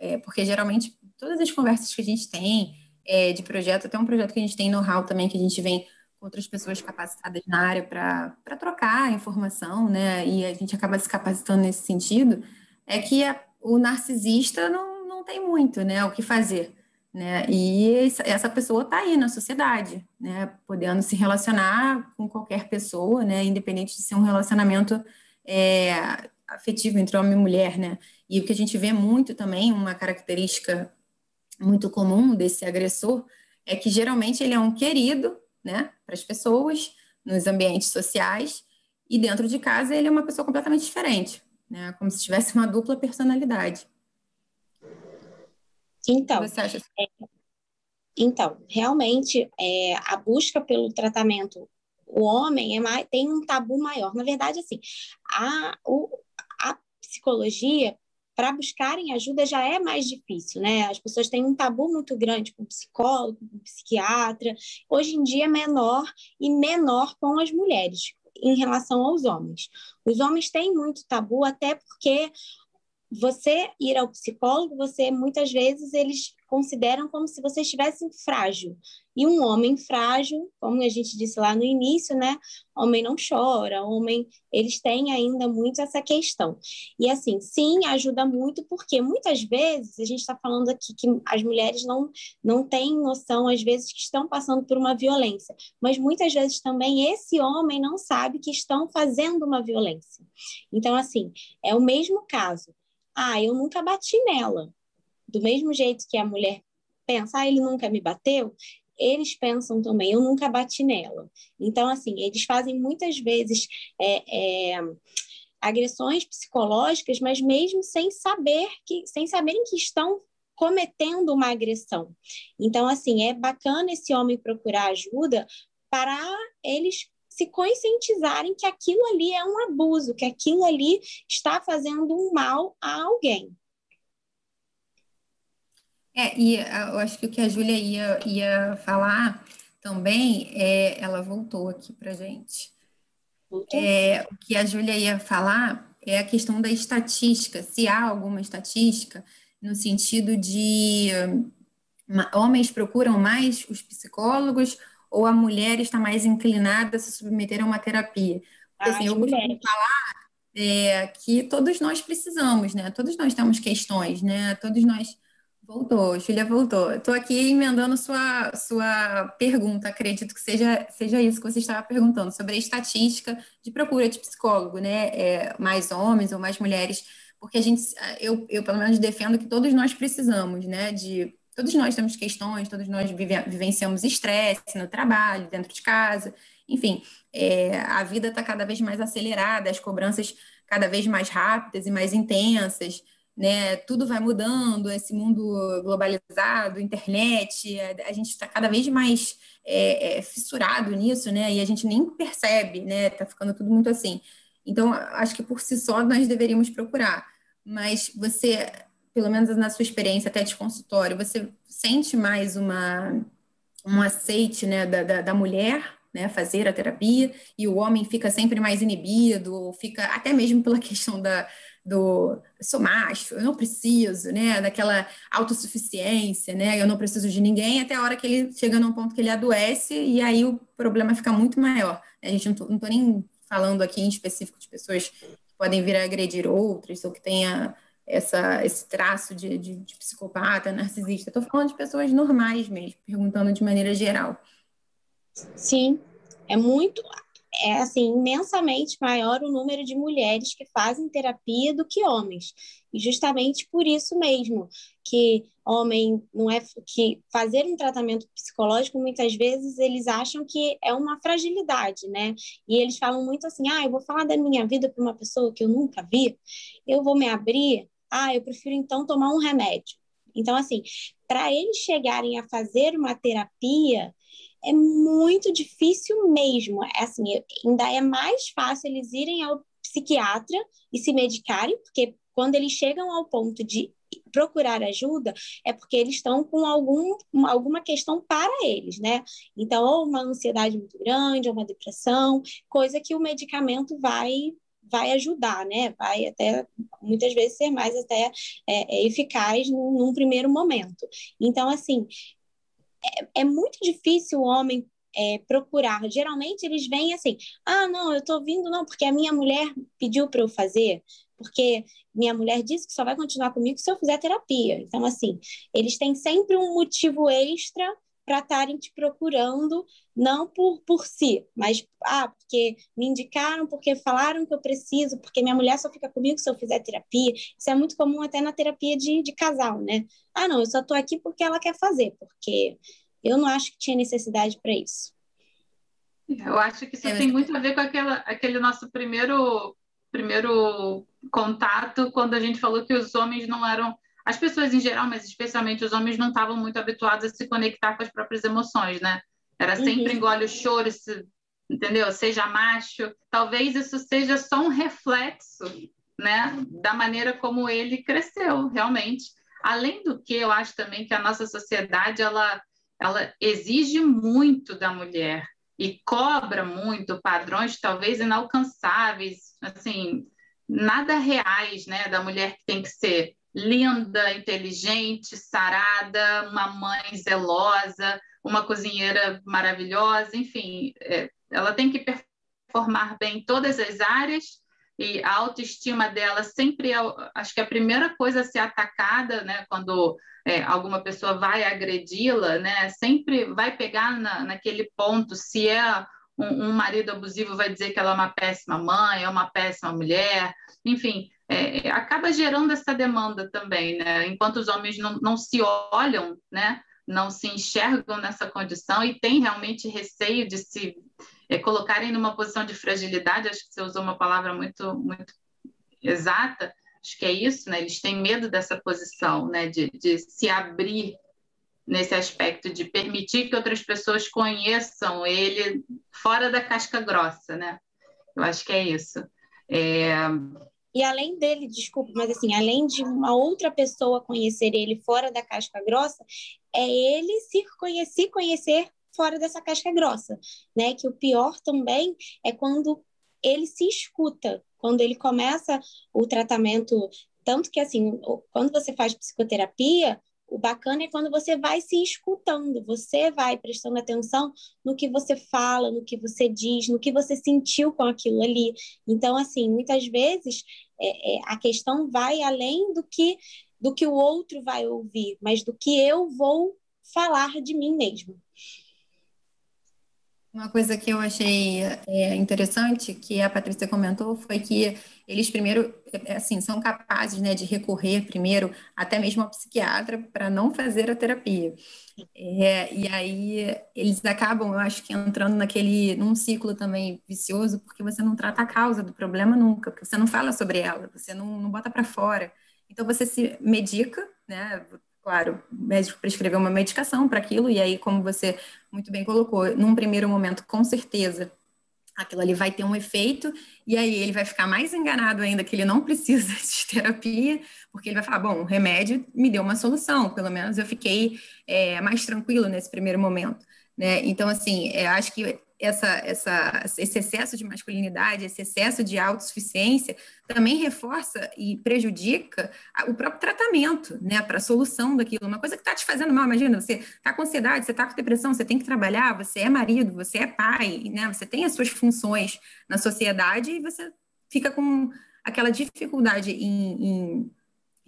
É, porque geralmente todas as conversas que a gente tem é, de projeto, até um projeto que a gente tem no HAL também, que a gente vem com outras pessoas capacitadas na área para trocar informação, né? E a gente acaba se capacitando nesse sentido, é que a, o narcisista não, não tem muito, né, o que fazer, né, e essa pessoa está aí na sociedade, né, podendo se relacionar com qualquer pessoa, né, independente de ser um relacionamento é, afetivo entre homem e mulher, né, e o que a gente vê muito também, uma característica muito comum desse agressor, é que geralmente ele é um querido, né, para as pessoas, nos ambientes sociais, e dentro de casa ele é uma pessoa completamente diferente, né? Como se tivesse uma dupla personalidade. Então, é, então realmente, é, a busca pelo tratamento, o homem é mais, tem um tabu maior. Na verdade, assim, a, o, a psicologia para buscarem ajuda já é mais difícil, né? As pessoas têm um tabu muito grande com psicólogo, com psiquiatra. Hoje em dia é menor e menor com as mulheres em relação aos homens. Os homens têm muito tabu, até porque você ir ao psicólogo, você muitas vezes eles consideram como se você estivesse frágil. E um homem frágil, como a gente disse lá no início, né? Homem não chora, homem, eles têm ainda muito essa questão. E assim, sim, ajuda muito, porque muitas vezes a gente está falando aqui que as mulheres não, não têm noção, às vezes, que estão passando por uma violência, mas muitas vezes também esse homem não sabe que estão fazendo uma violência. Então, assim, é o mesmo caso. Ah, eu nunca bati nela do mesmo jeito que a mulher pensa, ah, ele nunca me bateu, eles pensam também, eu nunca bati nela. Então, assim, eles fazem muitas vezes é, é, agressões psicológicas, mas mesmo sem saber que, sem saberem que estão cometendo uma agressão. Então, assim, é bacana esse homem procurar ajuda para eles se conscientizarem que aquilo ali é um abuso, que aquilo ali está fazendo um mal a alguém. É, e ah, eu acho que o que a Júlia ia, ia falar também, é, ela voltou aqui para gente. É, o que a Júlia ia falar é a questão da estatística, se há alguma estatística no sentido de homens procuram mais os psicólogos ou a mulher está mais inclinada a se submeter a uma terapia. Porque, assim, eu costumo falar é, que todos nós precisamos, né? Todos nós temos questões, né? Todos nós Voltou, Julia voltou. Estou aqui emendando sua, sua pergunta, acredito que seja, seja isso que você estava perguntando, sobre a estatística de procura de psicólogo, né? É, mais homens ou mais mulheres, porque a gente, eu, eu pelo menos defendo que todos nós precisamos, né? De, todos nós temos questões, todos nós vive, vivenciamos estresse no trabalho, dentro de casa, enfim, é, a vida está cada vez mais acelerada, as cobranças cada vez mais rápidas e mais intensas né? Tudo vai mudando, esse mundo globalizado, internet, a, gente está cada vez mais é, é, fissurado nisso, né? E a gente nem percebe, né? Tá ficando tudo muito assim. Então, acho que por si só nós deveríamos procurar. Mas você, pelo menos na sua experiência até de consultório, você sente mais uma um aceite, né, da, da, da mulher né, fazer a terapia, e o homem fica sempre mais inibido, fica até mesmo pela [laughs] questão da, do sou macho, eu não preciso, né, daquela autossuficiência, né, eu não preciso de ninguém, até a hora que ele chega num ponto que ele adoece e aí o problema fica muito maior. A gente não tô, nem falando aqui em específico de pessoas que podem vir a agredir outras ou que tenha essa, esse traço de, de, de psicopata, narcisista. Estou falando de pessoas normais mesmo, perguntando de maneira geral. Sim, é muito é assim imensamente maior o número de mulheres que fazem terapia do que homens. E justamente por isso mesmo que homem não é que fazer um tratamento psicológico muitas vezes eles acham que é uma fragilidade, né? E eles falam muito assim: "Ah, eu vou falar da minha vida para uma pessoa que eu nunca vi, eu vou me abrir, ah, eu prefiro então tomar um remédio". Então assim, para eles chegarem a fazer uma terapia, é muito difícil mesmo. É assim, ainda é mais fácil eles irem ao psiquiatra e se medicarem, porque quando eles chegam ao ponto de procurar ajuda, é porque eles estão com algum, alguma questão para eles, né? Então, ou uma ansiedade muito grande, ou uma depressão, coisa que o medicamento vai vai ajudar, né? Vai até muitas vezes ser mais até é, é eficaz num, num primeiro momento. Então, assim, é, é muito difícil o homem é, procurar. Geralmente eles vêm assim: ah, não, eu estou vindo não, porque a minha mulher pediu para eu fazer, porque minha mulher disse que só vai continuar comigo se eu fizer terapia. Então, assim, eles têm sempre um motivo extra para estarem te procurando, não por, por si, mas ah, porque me indicaram, porque falaram que eu preciso, porque minha mulher só fica comigo se eu fizer terapia. Isso é muito comum até na terapia de, de casal, né? Ah, não, eu só estou aqui porque ela quer fazer, porque eu não acho que tinha necessidade para isso. Eu acho que isso é, tem muito a ver com aquela, aquele nosso primeiro, primeiro contato, quando a gente falou que os homens não eram as pessoas em geral, mas especialmente os homens, não estavam muito habituados a se conectar com as próprias emoções, né? Era sempre uhum. engole o choro, se, entendeu? Seja macho. Talvez isso seja só um reflexo, né, da maneira como ele cresceu, realmente. Além do que, eu acho também que a nossa sociedade ela, ela exige muito da mulher e cobra muito padrões talvez inalcançáveis, assim, nada reais, né, da mulher que tem que ser linda, inteligente, sarada, uma mãe zelosa, uma cozinheira maravilhosa, enfim, é, ela tem que performar bem em todas as áreas e a autoestima dela sempre é, acho que a primeira coisa a ser atacada, né, quando é, alguma pessoa vai agredi-la, né, sempre vai pegar na, naquele ponto se é um, um marido abusivo vai dizer que ela é uma péssima mãe, é uma péssima mulher, enfim, é, acaba gerando essa demanda também, né? Enquanto os homens não, não se olham, né? Não se enxergam nessa condição e têm realmente receio de se é, colocarem numa posição de fragilidade, acho que você usou uma palavra muito, muito exata, acho que é isso, né? Eles têm medo dessa posição, né? De, de se abrir nesse aspecto, de permitir que outras pessoas conheçam ele fora da casca grossa, né? Eu acho que é isso. É, e além dele, desculpa, mas assim, além de uma outra pessoa conhecer ele fora da casca grossa, é ele se conhecer, conhecer fora dessa casca grossa, né? Que o pior também é quando ele se escuta, quando ele começa o tratamento, tanto que assim, quando você faz psicoterapia, o bacana é quando você vai se escutando, você vai prestando atenção no que você fala, no que você diz, no que você sentiu com aquilo ali. Então, assim, muitas vezes é, é, a questão vai além do que do que o outro vai ouvir, mas do que eu vou falar de mim mesmo. Uma coisa que eu achei é, interessante, que a Patrícia comentou, foi que eles primeiro, é, assim, são capazes, né, de recorrer primeiro até mesmo ao psiquiatra para não fazer a terapia. É, e aí eles acabam, eu acho que entrando naquele, num ciclo também vicioso, porque você não trata a causa do problema nunca, porque você não fala sobre ela, você não, não bota para fora. Então você se medica, né, claro, o médico prescreveu uma medicação para aquilo, e aí, como você muito bem colocou, num primeiro momento, com certeza, aquilo ali vai ter um efeito, e aí ele vai ficar mais enganado ainda que ele não precisa [laughs] de terapia, porque ele vai falar: bom, o remédio me deu uma solução, pelo menos eu fiquei é, mais tranquilo nesse primeiro momento. Né? Então, assim, é, acho que essa, essa, esse excesso de masculinidade, esse excesso de autossuficiência, também reforça e prejudica o próprio tratamento, né, para a solução daquilo. Uma coisa que está te fazendo mal, imagina, você está com ansiedade, você está com depressão, você tem que trabalhar, você é marido, você é pai, né, você tem as suas funções na sociedade e você fica com aquela dificuldade em, em,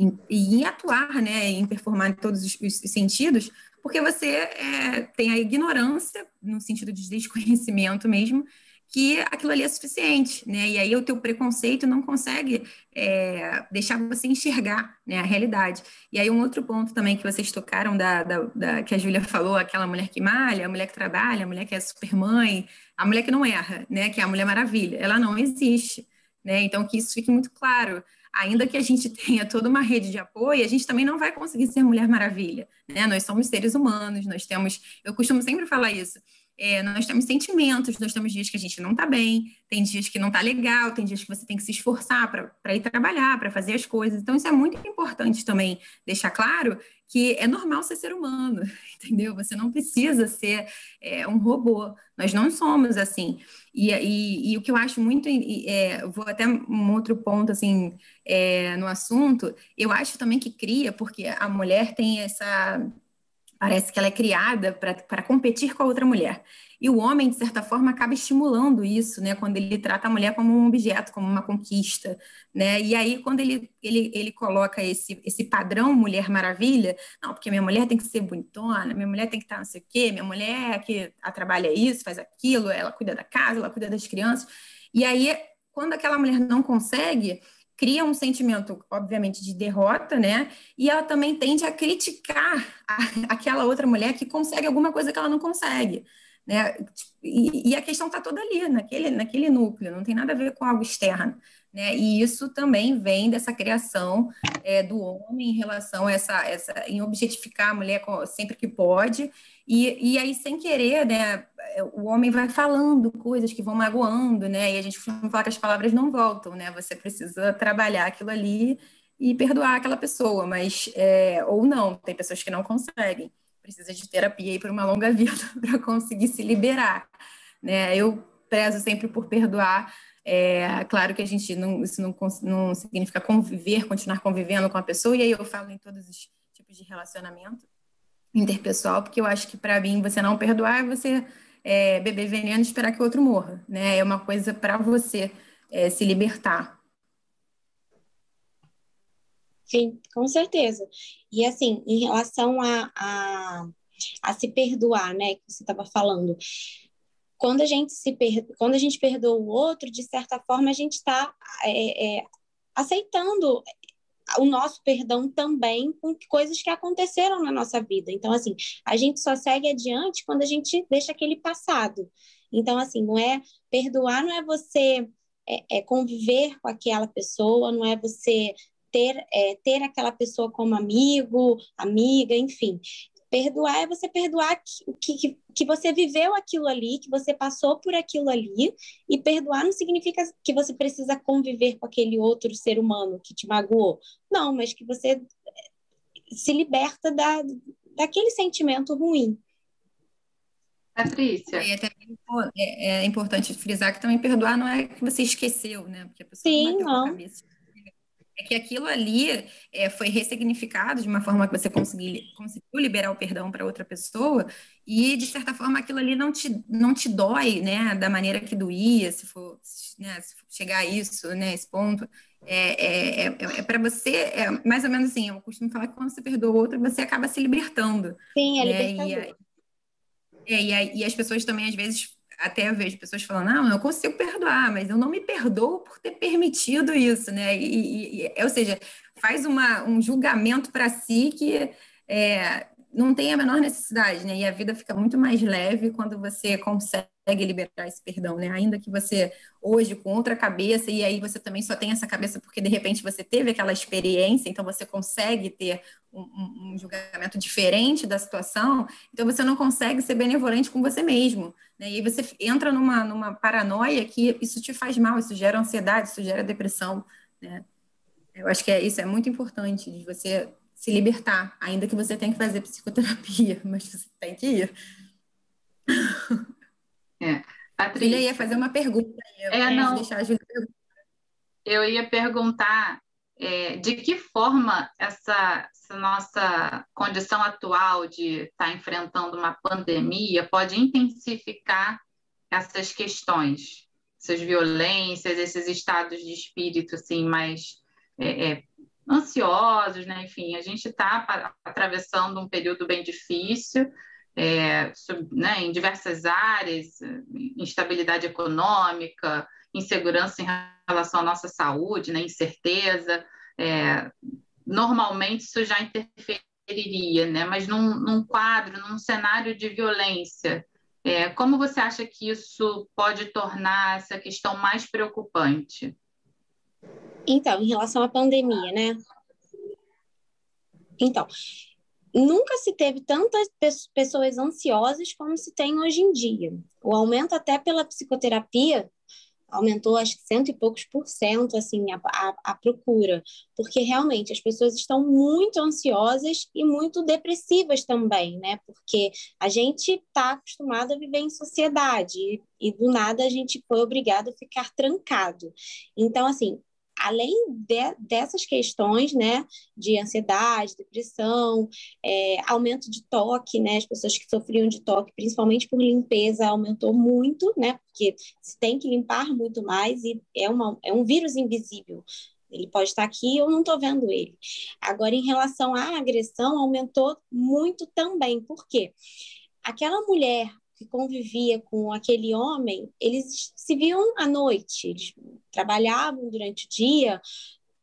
em, em atuar, né, em performar em todos os, os sentidos, porque você é, tem a ignorância, no sentido de desconhecimento mesmo, que aquilo ali é suficiente, né? E aí o teu preconceito não consegue é, deixar você enxergar né, a realidade. E aí um outro ponto também que vocês tocaram, da, da, da, que a Júlia falou, aquela mulher que malha, a mulher que trabalha, a mulher que é super mãe, a mulher que não erra, né? Que é a Mulher Maravilha. Ela não existe, né? Então que isso fique muito claro ainda que a gente tenha toda uma rede de apoio, a gente também não vai conseguir ser Mulher Maravilha, né? Nós somos seres humanos, nós temos, eu costumo sempre falar isso, é, nós temos sentimentos, nós temos dias que a gente não está bem, tem dias que não está legal, tem dias que você tem que se esforçar para ir trabalhar, para fazer as coisas. Então, isso é muito importante também deixar claro que é normal ser ser humano, [laughs] entendeu? Você não precisa ser é, um robô. Nós não somos assim. E, e, e o que eu acho muito, é, vou até um outro ponto assim é, no assunto. Eu acho também que cria, porque a mulher tem essa Parece que ela é criada para competir com a outra mulher. E o homem, de certa forma, acaba estimulando isso, né? Quando ele trata a mulher como um objeto, como uma conquista, né? E aí, quando ele, ele, ele coloca esse, esse padrão Mulher Maravilha, não, porque minha mulher tem que ser bonitona, minha mulher tem que estar não sei o quê, minha mulher é que trabalha isso, faz aquilo, ela cuida da casa, ela cuida das crianças. E aí, quando aquela mulher não consegue, cria um sentimento, obviamente, de derrota, né? E ela também tende a criticar a, [laughs] aquela outra mulher que consegue alguma coisa que ela não consegue. Né? E, e a questão está toda ali, naquele, naquele núcleo, não tem nada a ver com algo externo. Né? E isso também vem dessa criação é, do homem em relação a essa, essa em objetificar a mulher sempre que pode e, e aí, sem querer, né, o homem vai falando coisas que vão magoando, né? E a gente falar que as palavras não voltam, né? Você precisa trabalhar aquilo ali e perdoar aquela pessoa, mas é, ou não, tem pessoas que não conseguem, precisa de terapia aí por uma longa [laughs] vida para conseguir se liberar, né? Eu prezo sempre por perdoar. É, claro que a gente não, isso não, não significa conviver, continuar convivendo com a pessoa, e aí eu falo em todos os tipos de relacionamento, interpessoal, porque eu acho que para mim você não perdoar é você é, beber veneno e esperar que o outro morra, né? É uma coisa para você é, se libertar. Sim, com certeza. E assim, em relação a, a, a se perdoar, né, que você estava falando, quando a gente se per... quando a gente perdoa o outro, de certa forma a gente está é, é, aceitando o nosso perdão também com coisas que aconteceram na nossa vida. Então, assim, a gente só segue adiante quando a gente deixa aquele passado. Então, assim, não é perdoar, não é você é, é conviver com aquela pessoa, não é você ter, é, ter aquela pessoa como amigo, amiga, enfim. Perdoar é você perdoar que, que, que você viveu aquilo ali, que você passou por aquilo ali, e perdoar não significa que você precisa conviver com aquele outro ser humano que te magoou. Não, mas que você eh, se liberta da, daquele sentimento ruim. Patrícia. É, é, é, importante frisar que também perdoar não é que você esqueceu, né? Porque a pessoa Sim, não. cabeça é que aquilo ali é, foi ressignificado de uma forma que você conseguiu, conseguiu liberar o perdão para outra pessoa e, de certa forma, aquilo ali não te, não te dói, né, da maneira que doía, se for, né, se for chegar a isso, né, esse ponto. É, é, é, é para você, é mais ou menos assim, eu costumo falar que quando você perdoa outro, você acaba se libertando. Sim, é né? libertador. E, é, e, e as pessoas também, às vezes, até vejo pessoas falando, não, eu consigo perdoar, mas eu não me perdoo por ter permitido isso, né? E, e ou seja, faz uma, um julgamento para si que é, não tem a menor necessidade, né? E a vida fica muito mais leve quando você consegue liberar esse perdão, né? Ainda que você hoje com outra cabeça e aí você também só tem essa cabeça porque de repente você teve aquela experiência, então você consegue ter um, um, julgamento diferente da situação, então você não consegue ser benevolente com você mesmo, né? E aí você entra numa numa paranoia que isso te faz mal, isso gera ansiedade, isso gera depressão, né? Eu acho que é, isso é muito importante de você se libertar, ainda que você tenha que fazer psicoterapia, [laughs] mas você tem que ir. É. Patrícia, Júlia ia fazer uma pergunta. Eu é, não. Deixar a Júlia Eu ia perguntar é, de que forma essa, essa, nossa condição atual de estar tá enfrentando uma pandemia pode intensificar essas questões, essas violências, esses estados de espírito assim mais é, é, ansiosos, né? Enfim, a gente está atravessando um período bem difícil, é, né, em diversas áreas, instabilidade econômica, insegurança em relação à nossa saúde, né, incerteza. É, normalmente isso já interferiria, né, mas num, num quadro, num cenário de violência, é, como você acha que isso pode tornar essa questão mais preocupante? Então, em relação à pandemia, né? Então, nunca se teve tantas pessoas ansiosas como se tem hoje em dia. O aumento até pela psicoterapia aumentou acho que cento e poucos por cento assim a, a, a, procura porque realmente as pessoas estão muito ansiosas e muito depressivas também né porque a gente está acostumado a viver em sociedade e, e do nada a gente foi obrigado a ficar trancado então assim além de, dessas questões, né, de ansiedade, depressão, é, aumento de toque, né, as pessoas que sofriam de toque, principalmente por limpeza, aumentou muito, né, porque se tem que limpar muito mais e é, uma, é um vírus invisível. Ele pode estar aqui, eu não estou vendo ele. Agora, em relação à agressão, aumentou muito também. Por quê? Aquela mulher que convivia com aquele homem, eles se viam à noite, eles trabalhavam durante o dia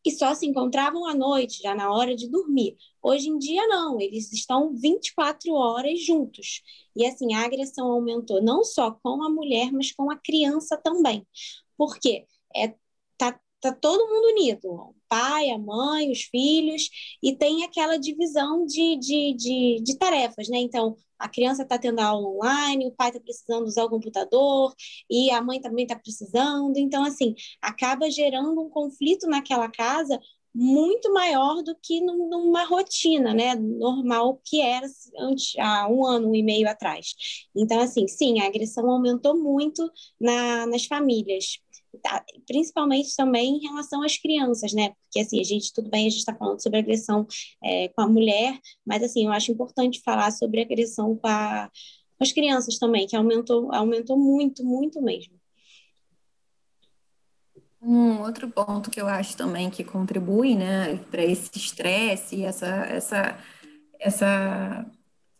e só se encontravam à noite, já na hora de dormir. Hoje em dia, não, eles estão 24 horas juntos. E assim, a agressão aumentou não só com a mulher, mas com a criança também. Por quê? É, tá, tá todo mundo unido, pai, a mãe, os filhos, e tem aquela divisão de, de, de, de tarefas, né? Então, a criança está tendo aula online, o pai está precisando usar o computador e a mãe também está precisando. Então, assim, acaba gerando um conflito naquela casa muito maior do que numa rotina, né, normal que era antes, há um ano e meio atrás. Então, assim, sim, a agressão aumentou muito na, nas famílias. Tá, principalmente também em relação às crianças, né? Porque assim, a gente, tudo bem, a gente está falando sobre agressão é, com a mulher, mas assim, eu acho importante falar sobre agressão com, a, com as crianças também, que aumentou, aumentou muito, muito mesmo. Um outro ponto que eu acho também que contribui, né, para esse estresse essa, essa, essa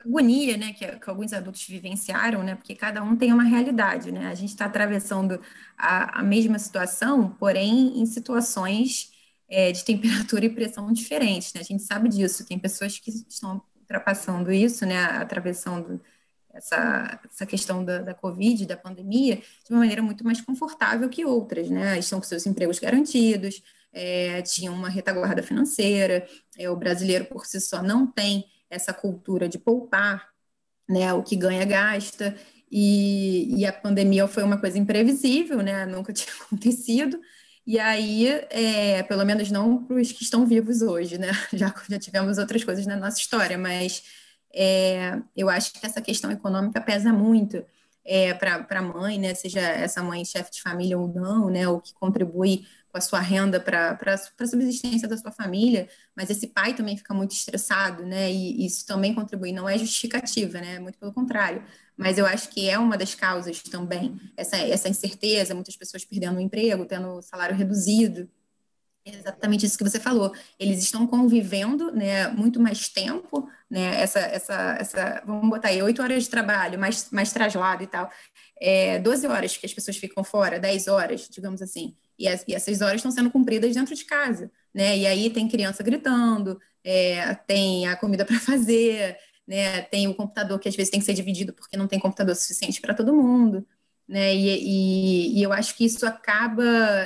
agonia, né, que, que, alguns adultos vivenciaram, né, porque cada um tem uma realidade, né, a gente está atravessando a, a, mesma situação, porém em situações é, de temperatura e pressão diferentes, né, a gente sabe disso, tem pessoas que estão ultrapassando isso, né, atravessando essa, essa questão da, da Covid, da pandemia, de uma maneira muito mais confortável que outras, né, estão com seus empregos garantidos, é, tinham uma retaguarda financeira, é, o brasileiro por si só não tem essa cultura de poupar, né, o que ganha gasta, e, e a pandemia foi uma coisa imprevisível, né, nunca [laughs] tinha acontecido, e aí, é, pelo menos não para os que estão vivos hoje, né, [laughs] já, já tivemos outras coisas na nossa história, mas é, eu acho que essa questão econômica pesa muito é, para a mãe, né, seja essa mãe chefe de família ou não, né, o que contribui a sua renda para a subsistência da sua família, mas esse pai também fica muito estressado, né? E isso também contribui, não é justificativa, né? Muito pelo contrário. Mas eu acho que é uma das causas também, essa, essa incerteza, muitas pessoas perdendo o emprego, tendo o salário reduzido. exatamente isso que você falou. Eles estão convivendo, né, muito mais tempo, né, essa, essa, essa, vamos botar aí, oito horas de trabalho, mais, mais traslado e tal, é, 12 horas que as pessoas ficam fora, 10 horas, digamos assim, e, as, e essas horas estão sendo cumpridas dentro de casa, né? E aí tem criança gritando, é, tem a comida [laughs] para fazer, né? Tem o computador que às vezes tem que ser dividido porque não tem computador suficiente para todo mundo, né? E, e, e, eu acho que isso acaba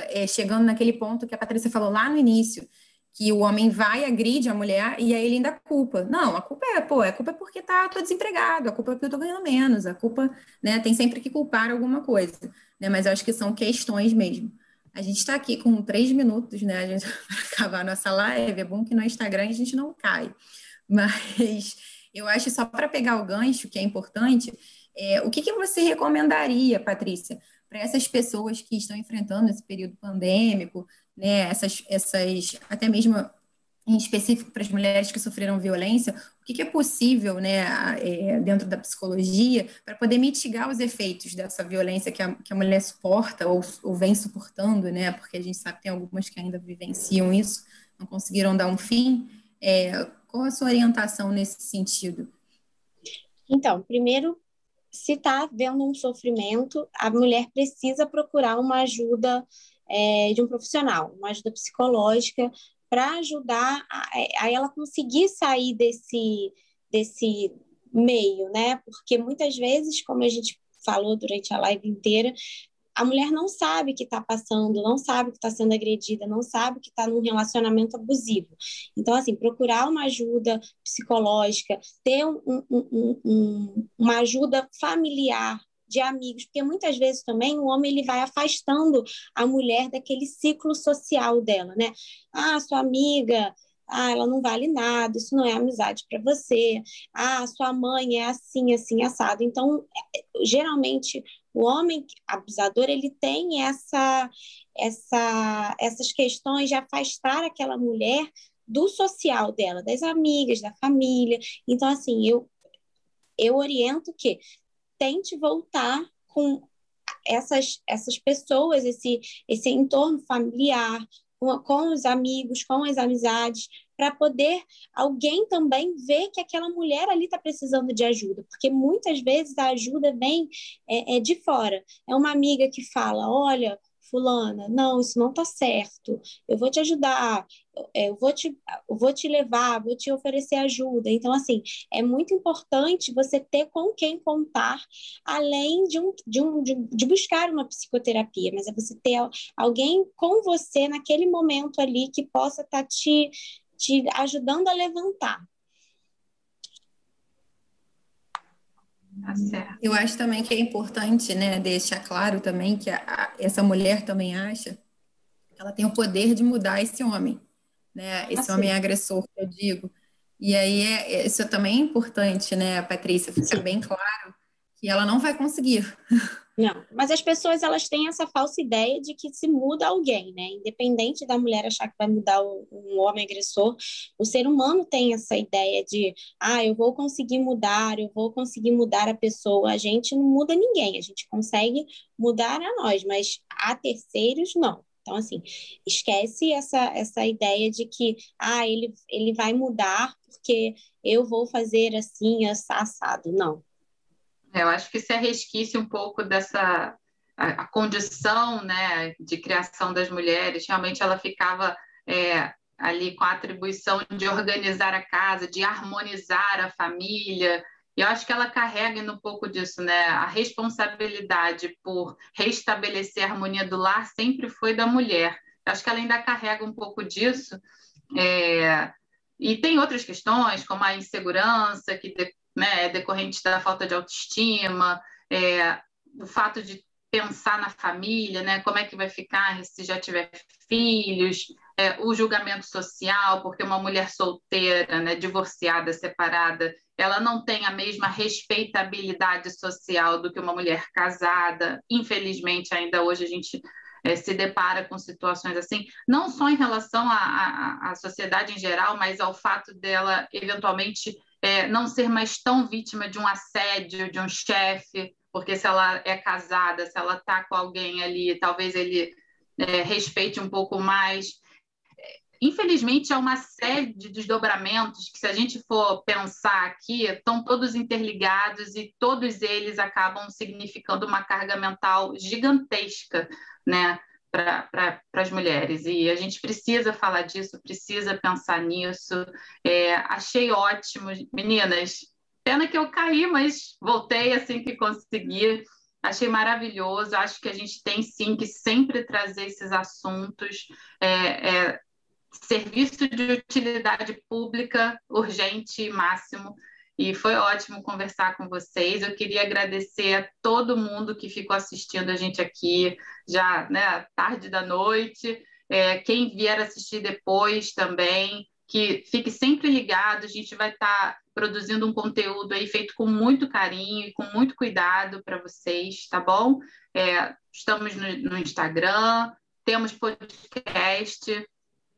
é, chegando naquele ponto que a Patrícia falou lá no início, que o homem vai, agride a mulher e aí ele ainda culpa. Não, a culpa é, pô, a culpa é porque tá, tô desempregado, a culpa é porque eu tô ganhando menos, a culpa, né, tem sempre que culpar alguma coisa, né, mas eu acho que são questões mesmo. A gente está aqui com três minutos, né? A gente [laughs] para acabar a nossa live. É bom que no Instagram a gente não cai. Mas [laughs] eu acho só para pegar o gancho, que é importante, é, o que, que você recomendaria, Patrícia, para essas pessoas que estão enfrentando esse período pandêmico, né? Essas, essas até mesmo em específico para as mulheres que sofreram violência, o que, que é possível, né, é, dentro da psicologia, para poder mitigar os efeitos dessa violência que a, que a mulher suporta ou, ou, vem suportando, né, porque a gente sabe que tem algumas que ainda vivenciam isso, não conseguiram dar um fim. É, qual a sua orientação nesse sentido? Então, primeiro, se está vendo um sofrimento, a mulher precisa procurar uma ajuda é, de um profissional, uma ajuda psicológica para ajudar a, a, ela conseguir sair desse, desse meio, né? Porque muitas vezes, como a gente falou durante a live inteira, a mulher não sabe que está passando, não sabe que está sendo agredida, não sabe que está num relacionamento abusivo. Então, assim, procurar uma ajuda psicológica, ter um, um, um, uma ajuda familiar de amigos, porque muitas vezes também o homem ele vai afastando a mulher daquele ciclo social dela, né? Ah, sua amiga, ah, ela não vale nada, isso não é amizade para você. Ah, sua mãe é assim, assim, assado. Então, é, geralmente, o homem abusador, ele tem essa, essa, essas questões de afastar aquela mulher do social dela, das amigas, da família. Então, assim, eu, eu oriento que tente voltar com essas, essas pessoas, esse, esse entorno familiar, com, com os amigos, com as amizades, para poder alguém também ver que aquela mulher ali está precisando de ajuda, porque muitas vezes a ajuda vem é, é de fora. É uma amiga que fala: olha, fulana, não, isso não está certo, eu vou te ajudar, é, eu vou te, eu vou te levar, vou te oferecer ajuda. Então, assim, é muito importante você ter com quem contar, além de, um, de, um, de, de buscar uma psicoterapia, mas é você ter alguém com você naquele momento ali que possa estar tá te, te ajudando a levantar. Tá eu acho também que é importante, né, deixar claro também que a, a, essa mulher também acha que ela tem o poder de mudar esse homem, né, esse assim. homem agressor, que eu digo. E aí, é, isso também é importante, né, Patrícia, ficar bem claro que ela não vai conseguir. Não, mas as pessoas elas têm essa falsa ideia de que se muda alguém, né? Independente da mulher achar que vai mudar um homem agressor, o ser humano tem essa ideia de, ah, eu vou conseguir mudar, eu vou conseguir mudar a pessoa. A gente não muda ninguém, a gente consegue mudar a nós, mas a terceiros não. Então, assim, esquece essa, essa ideia de que, ah, ele, ele vai mudar porque eu vou fazer assim, assado. Não, eu acho que se resquício um pouco dessa a, a, condição né, de criação das mulheres, realmente ela ficava é, ali com a atribuição de organizar a casa, de harmonizar a família. E eu acho que ela carrega um pouco disso, né? A responsabilidade por restabelecer a harmonia do lar sempre foi da mulher. Eu acho que ela ainda carrega um pouco disso. É... E tem outras questões, como a insegurança, que né, é decorrente da falta de autoestima, é, o fato de pensar na família, né, como é que vai ficar se já tiver filhos, é, o julgamento social, porque uma mulher solteira, né, divorciada, separada, ela não tem a mesma respeitabilidade social do que uma mulher casada. Infelizmente, ainda hoje a gente é, se depara com situações assim, não só em relação à, à, sociedade em geral, mas ao fato dela eventualmente é, não ser mais tão vítima de um assédio, de um chefe, porque se ela é casada, se ela está com alguém ali, talvez ele é, respeite um pouco mais. Infelizmente, é uma série de desdobramentos que, se a gente for pensar aqui, estão todos interligados e todos eles acabam significando uma carga mental gigantesca, né? Para as mulheres. E a gente precisa falar disso, precisa pensar nisso. É, achei ótimo, meninas. Pena que eu caí, mas voltei assim que consegui. Achei maravilhoso. Acho que a gente tem sim que sempre trazer esses assuntos. É, é, serviço de utilidade pública urgente e máximo. E foi ótimo conversar com vocês. Eu queria agradecer a todo mundo que ficou assistindo a gente aqui, já né, tarde da noite. É, quem vier assistir depois também, que fique sempre ligado. A gente vai estar tá produzindo um conteúdo aí feito com muito carinho e com muito cuidado para vocês, tá bom? É, estamos no, no Instagram, temos podcast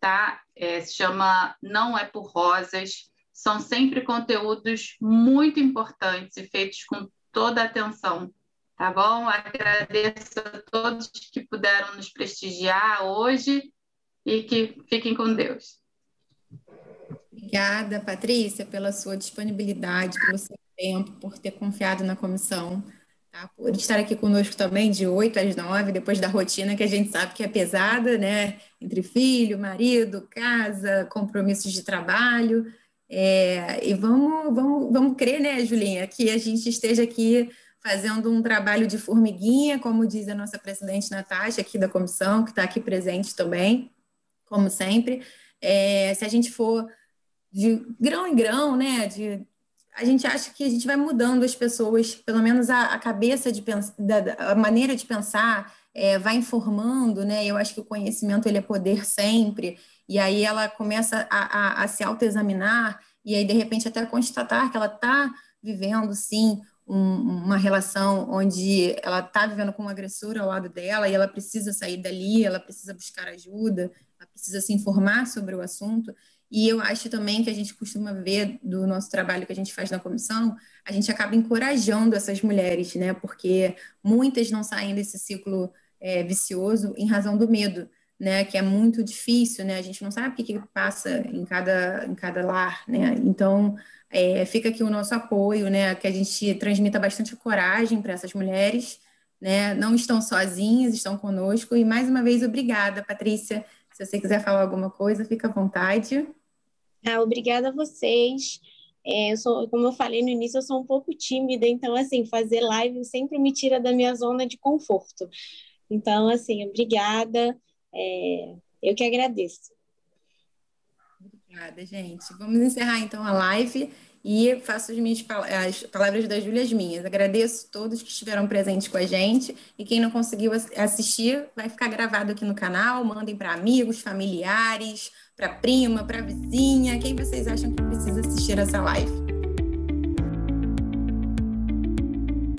tá? É, se chama Não é por Rosas. São sempre conteúdos muito importantes e feitos com toda a atenção, tá bom? Agradeço a todos que puderam nos prestigiar hoje e que fiquem com Deus. Obrigada, Patrícia, pela sua disponibilidade, pelo seu tempo, por ter confiado na comissão tá? por estar aqui conosco também de 8 às 9, depois da rotina que a gente sabe que é pesada, né? Entre filho, marido, casa, compromissos de trabalho. É, e vamos, vamos, vamos crer, né, Julinha, que a gente esteja aqui fazendo um trabalho de formiguinha, como diz a nossa presidente Natasha, aqui da comissão, que está aqui presente também, como sempre. É, se a gente for de grão em grão, né, de a gente acha que a gente vai mudando as pessoas, pelo menos a, a cabeça de pensar, a maneira de pensar é, vai informando, né? Eu acho que o conhecimento ele é poder sempre, e aí ela começa a, a, a se autoexaminar, e aí de repente até constatar que ela está vivendo, sim, um, uma relação onde ela está vivendo com um agressor ao lado dela e ela precisa sair dali, ela precisa buscar ajuda, ela precisa se informar sobre o assunto. E eu acho também que a gente costuma ver do nosso trabalho que a gente faz na comissão, a gente acaba encorajando essas mulheres, né? Porque muitas não saem desse ciclo é, vicioso em razão do medo, né? Que é muito difícil, né? A gente não sabe o que, que passa em cada, em cada lar, né? Então, é, fica aqui o nosso apoio, né? Que a gente transmita bastante coragem para essas mulheres, né? Não estão sozinhas, estão conosco. E mais uma vez, obrigada, Patrícia. Se você quiser falar alguma coisa, fica à vontade. Ah, obrigada a vocês. É, eu sou, como eu falei no início, eu sou um pouco tímida, então, assim, fazer live sempre me tira da minha zona de conforto. Então, assim, obrigada. É, eu que agradeço. Obrigada, gente. Vamos encerrar então a live e faço as minhas as palavras da Júlia as minhas. Agradeço todos que estiveram presentes com a gente e quem não conseguiu assistir vai ficar gravado aqui no canal. Mandem para amigos, familiares, para prima, para vizinha, quem vocês acham que precisa assistir essa live.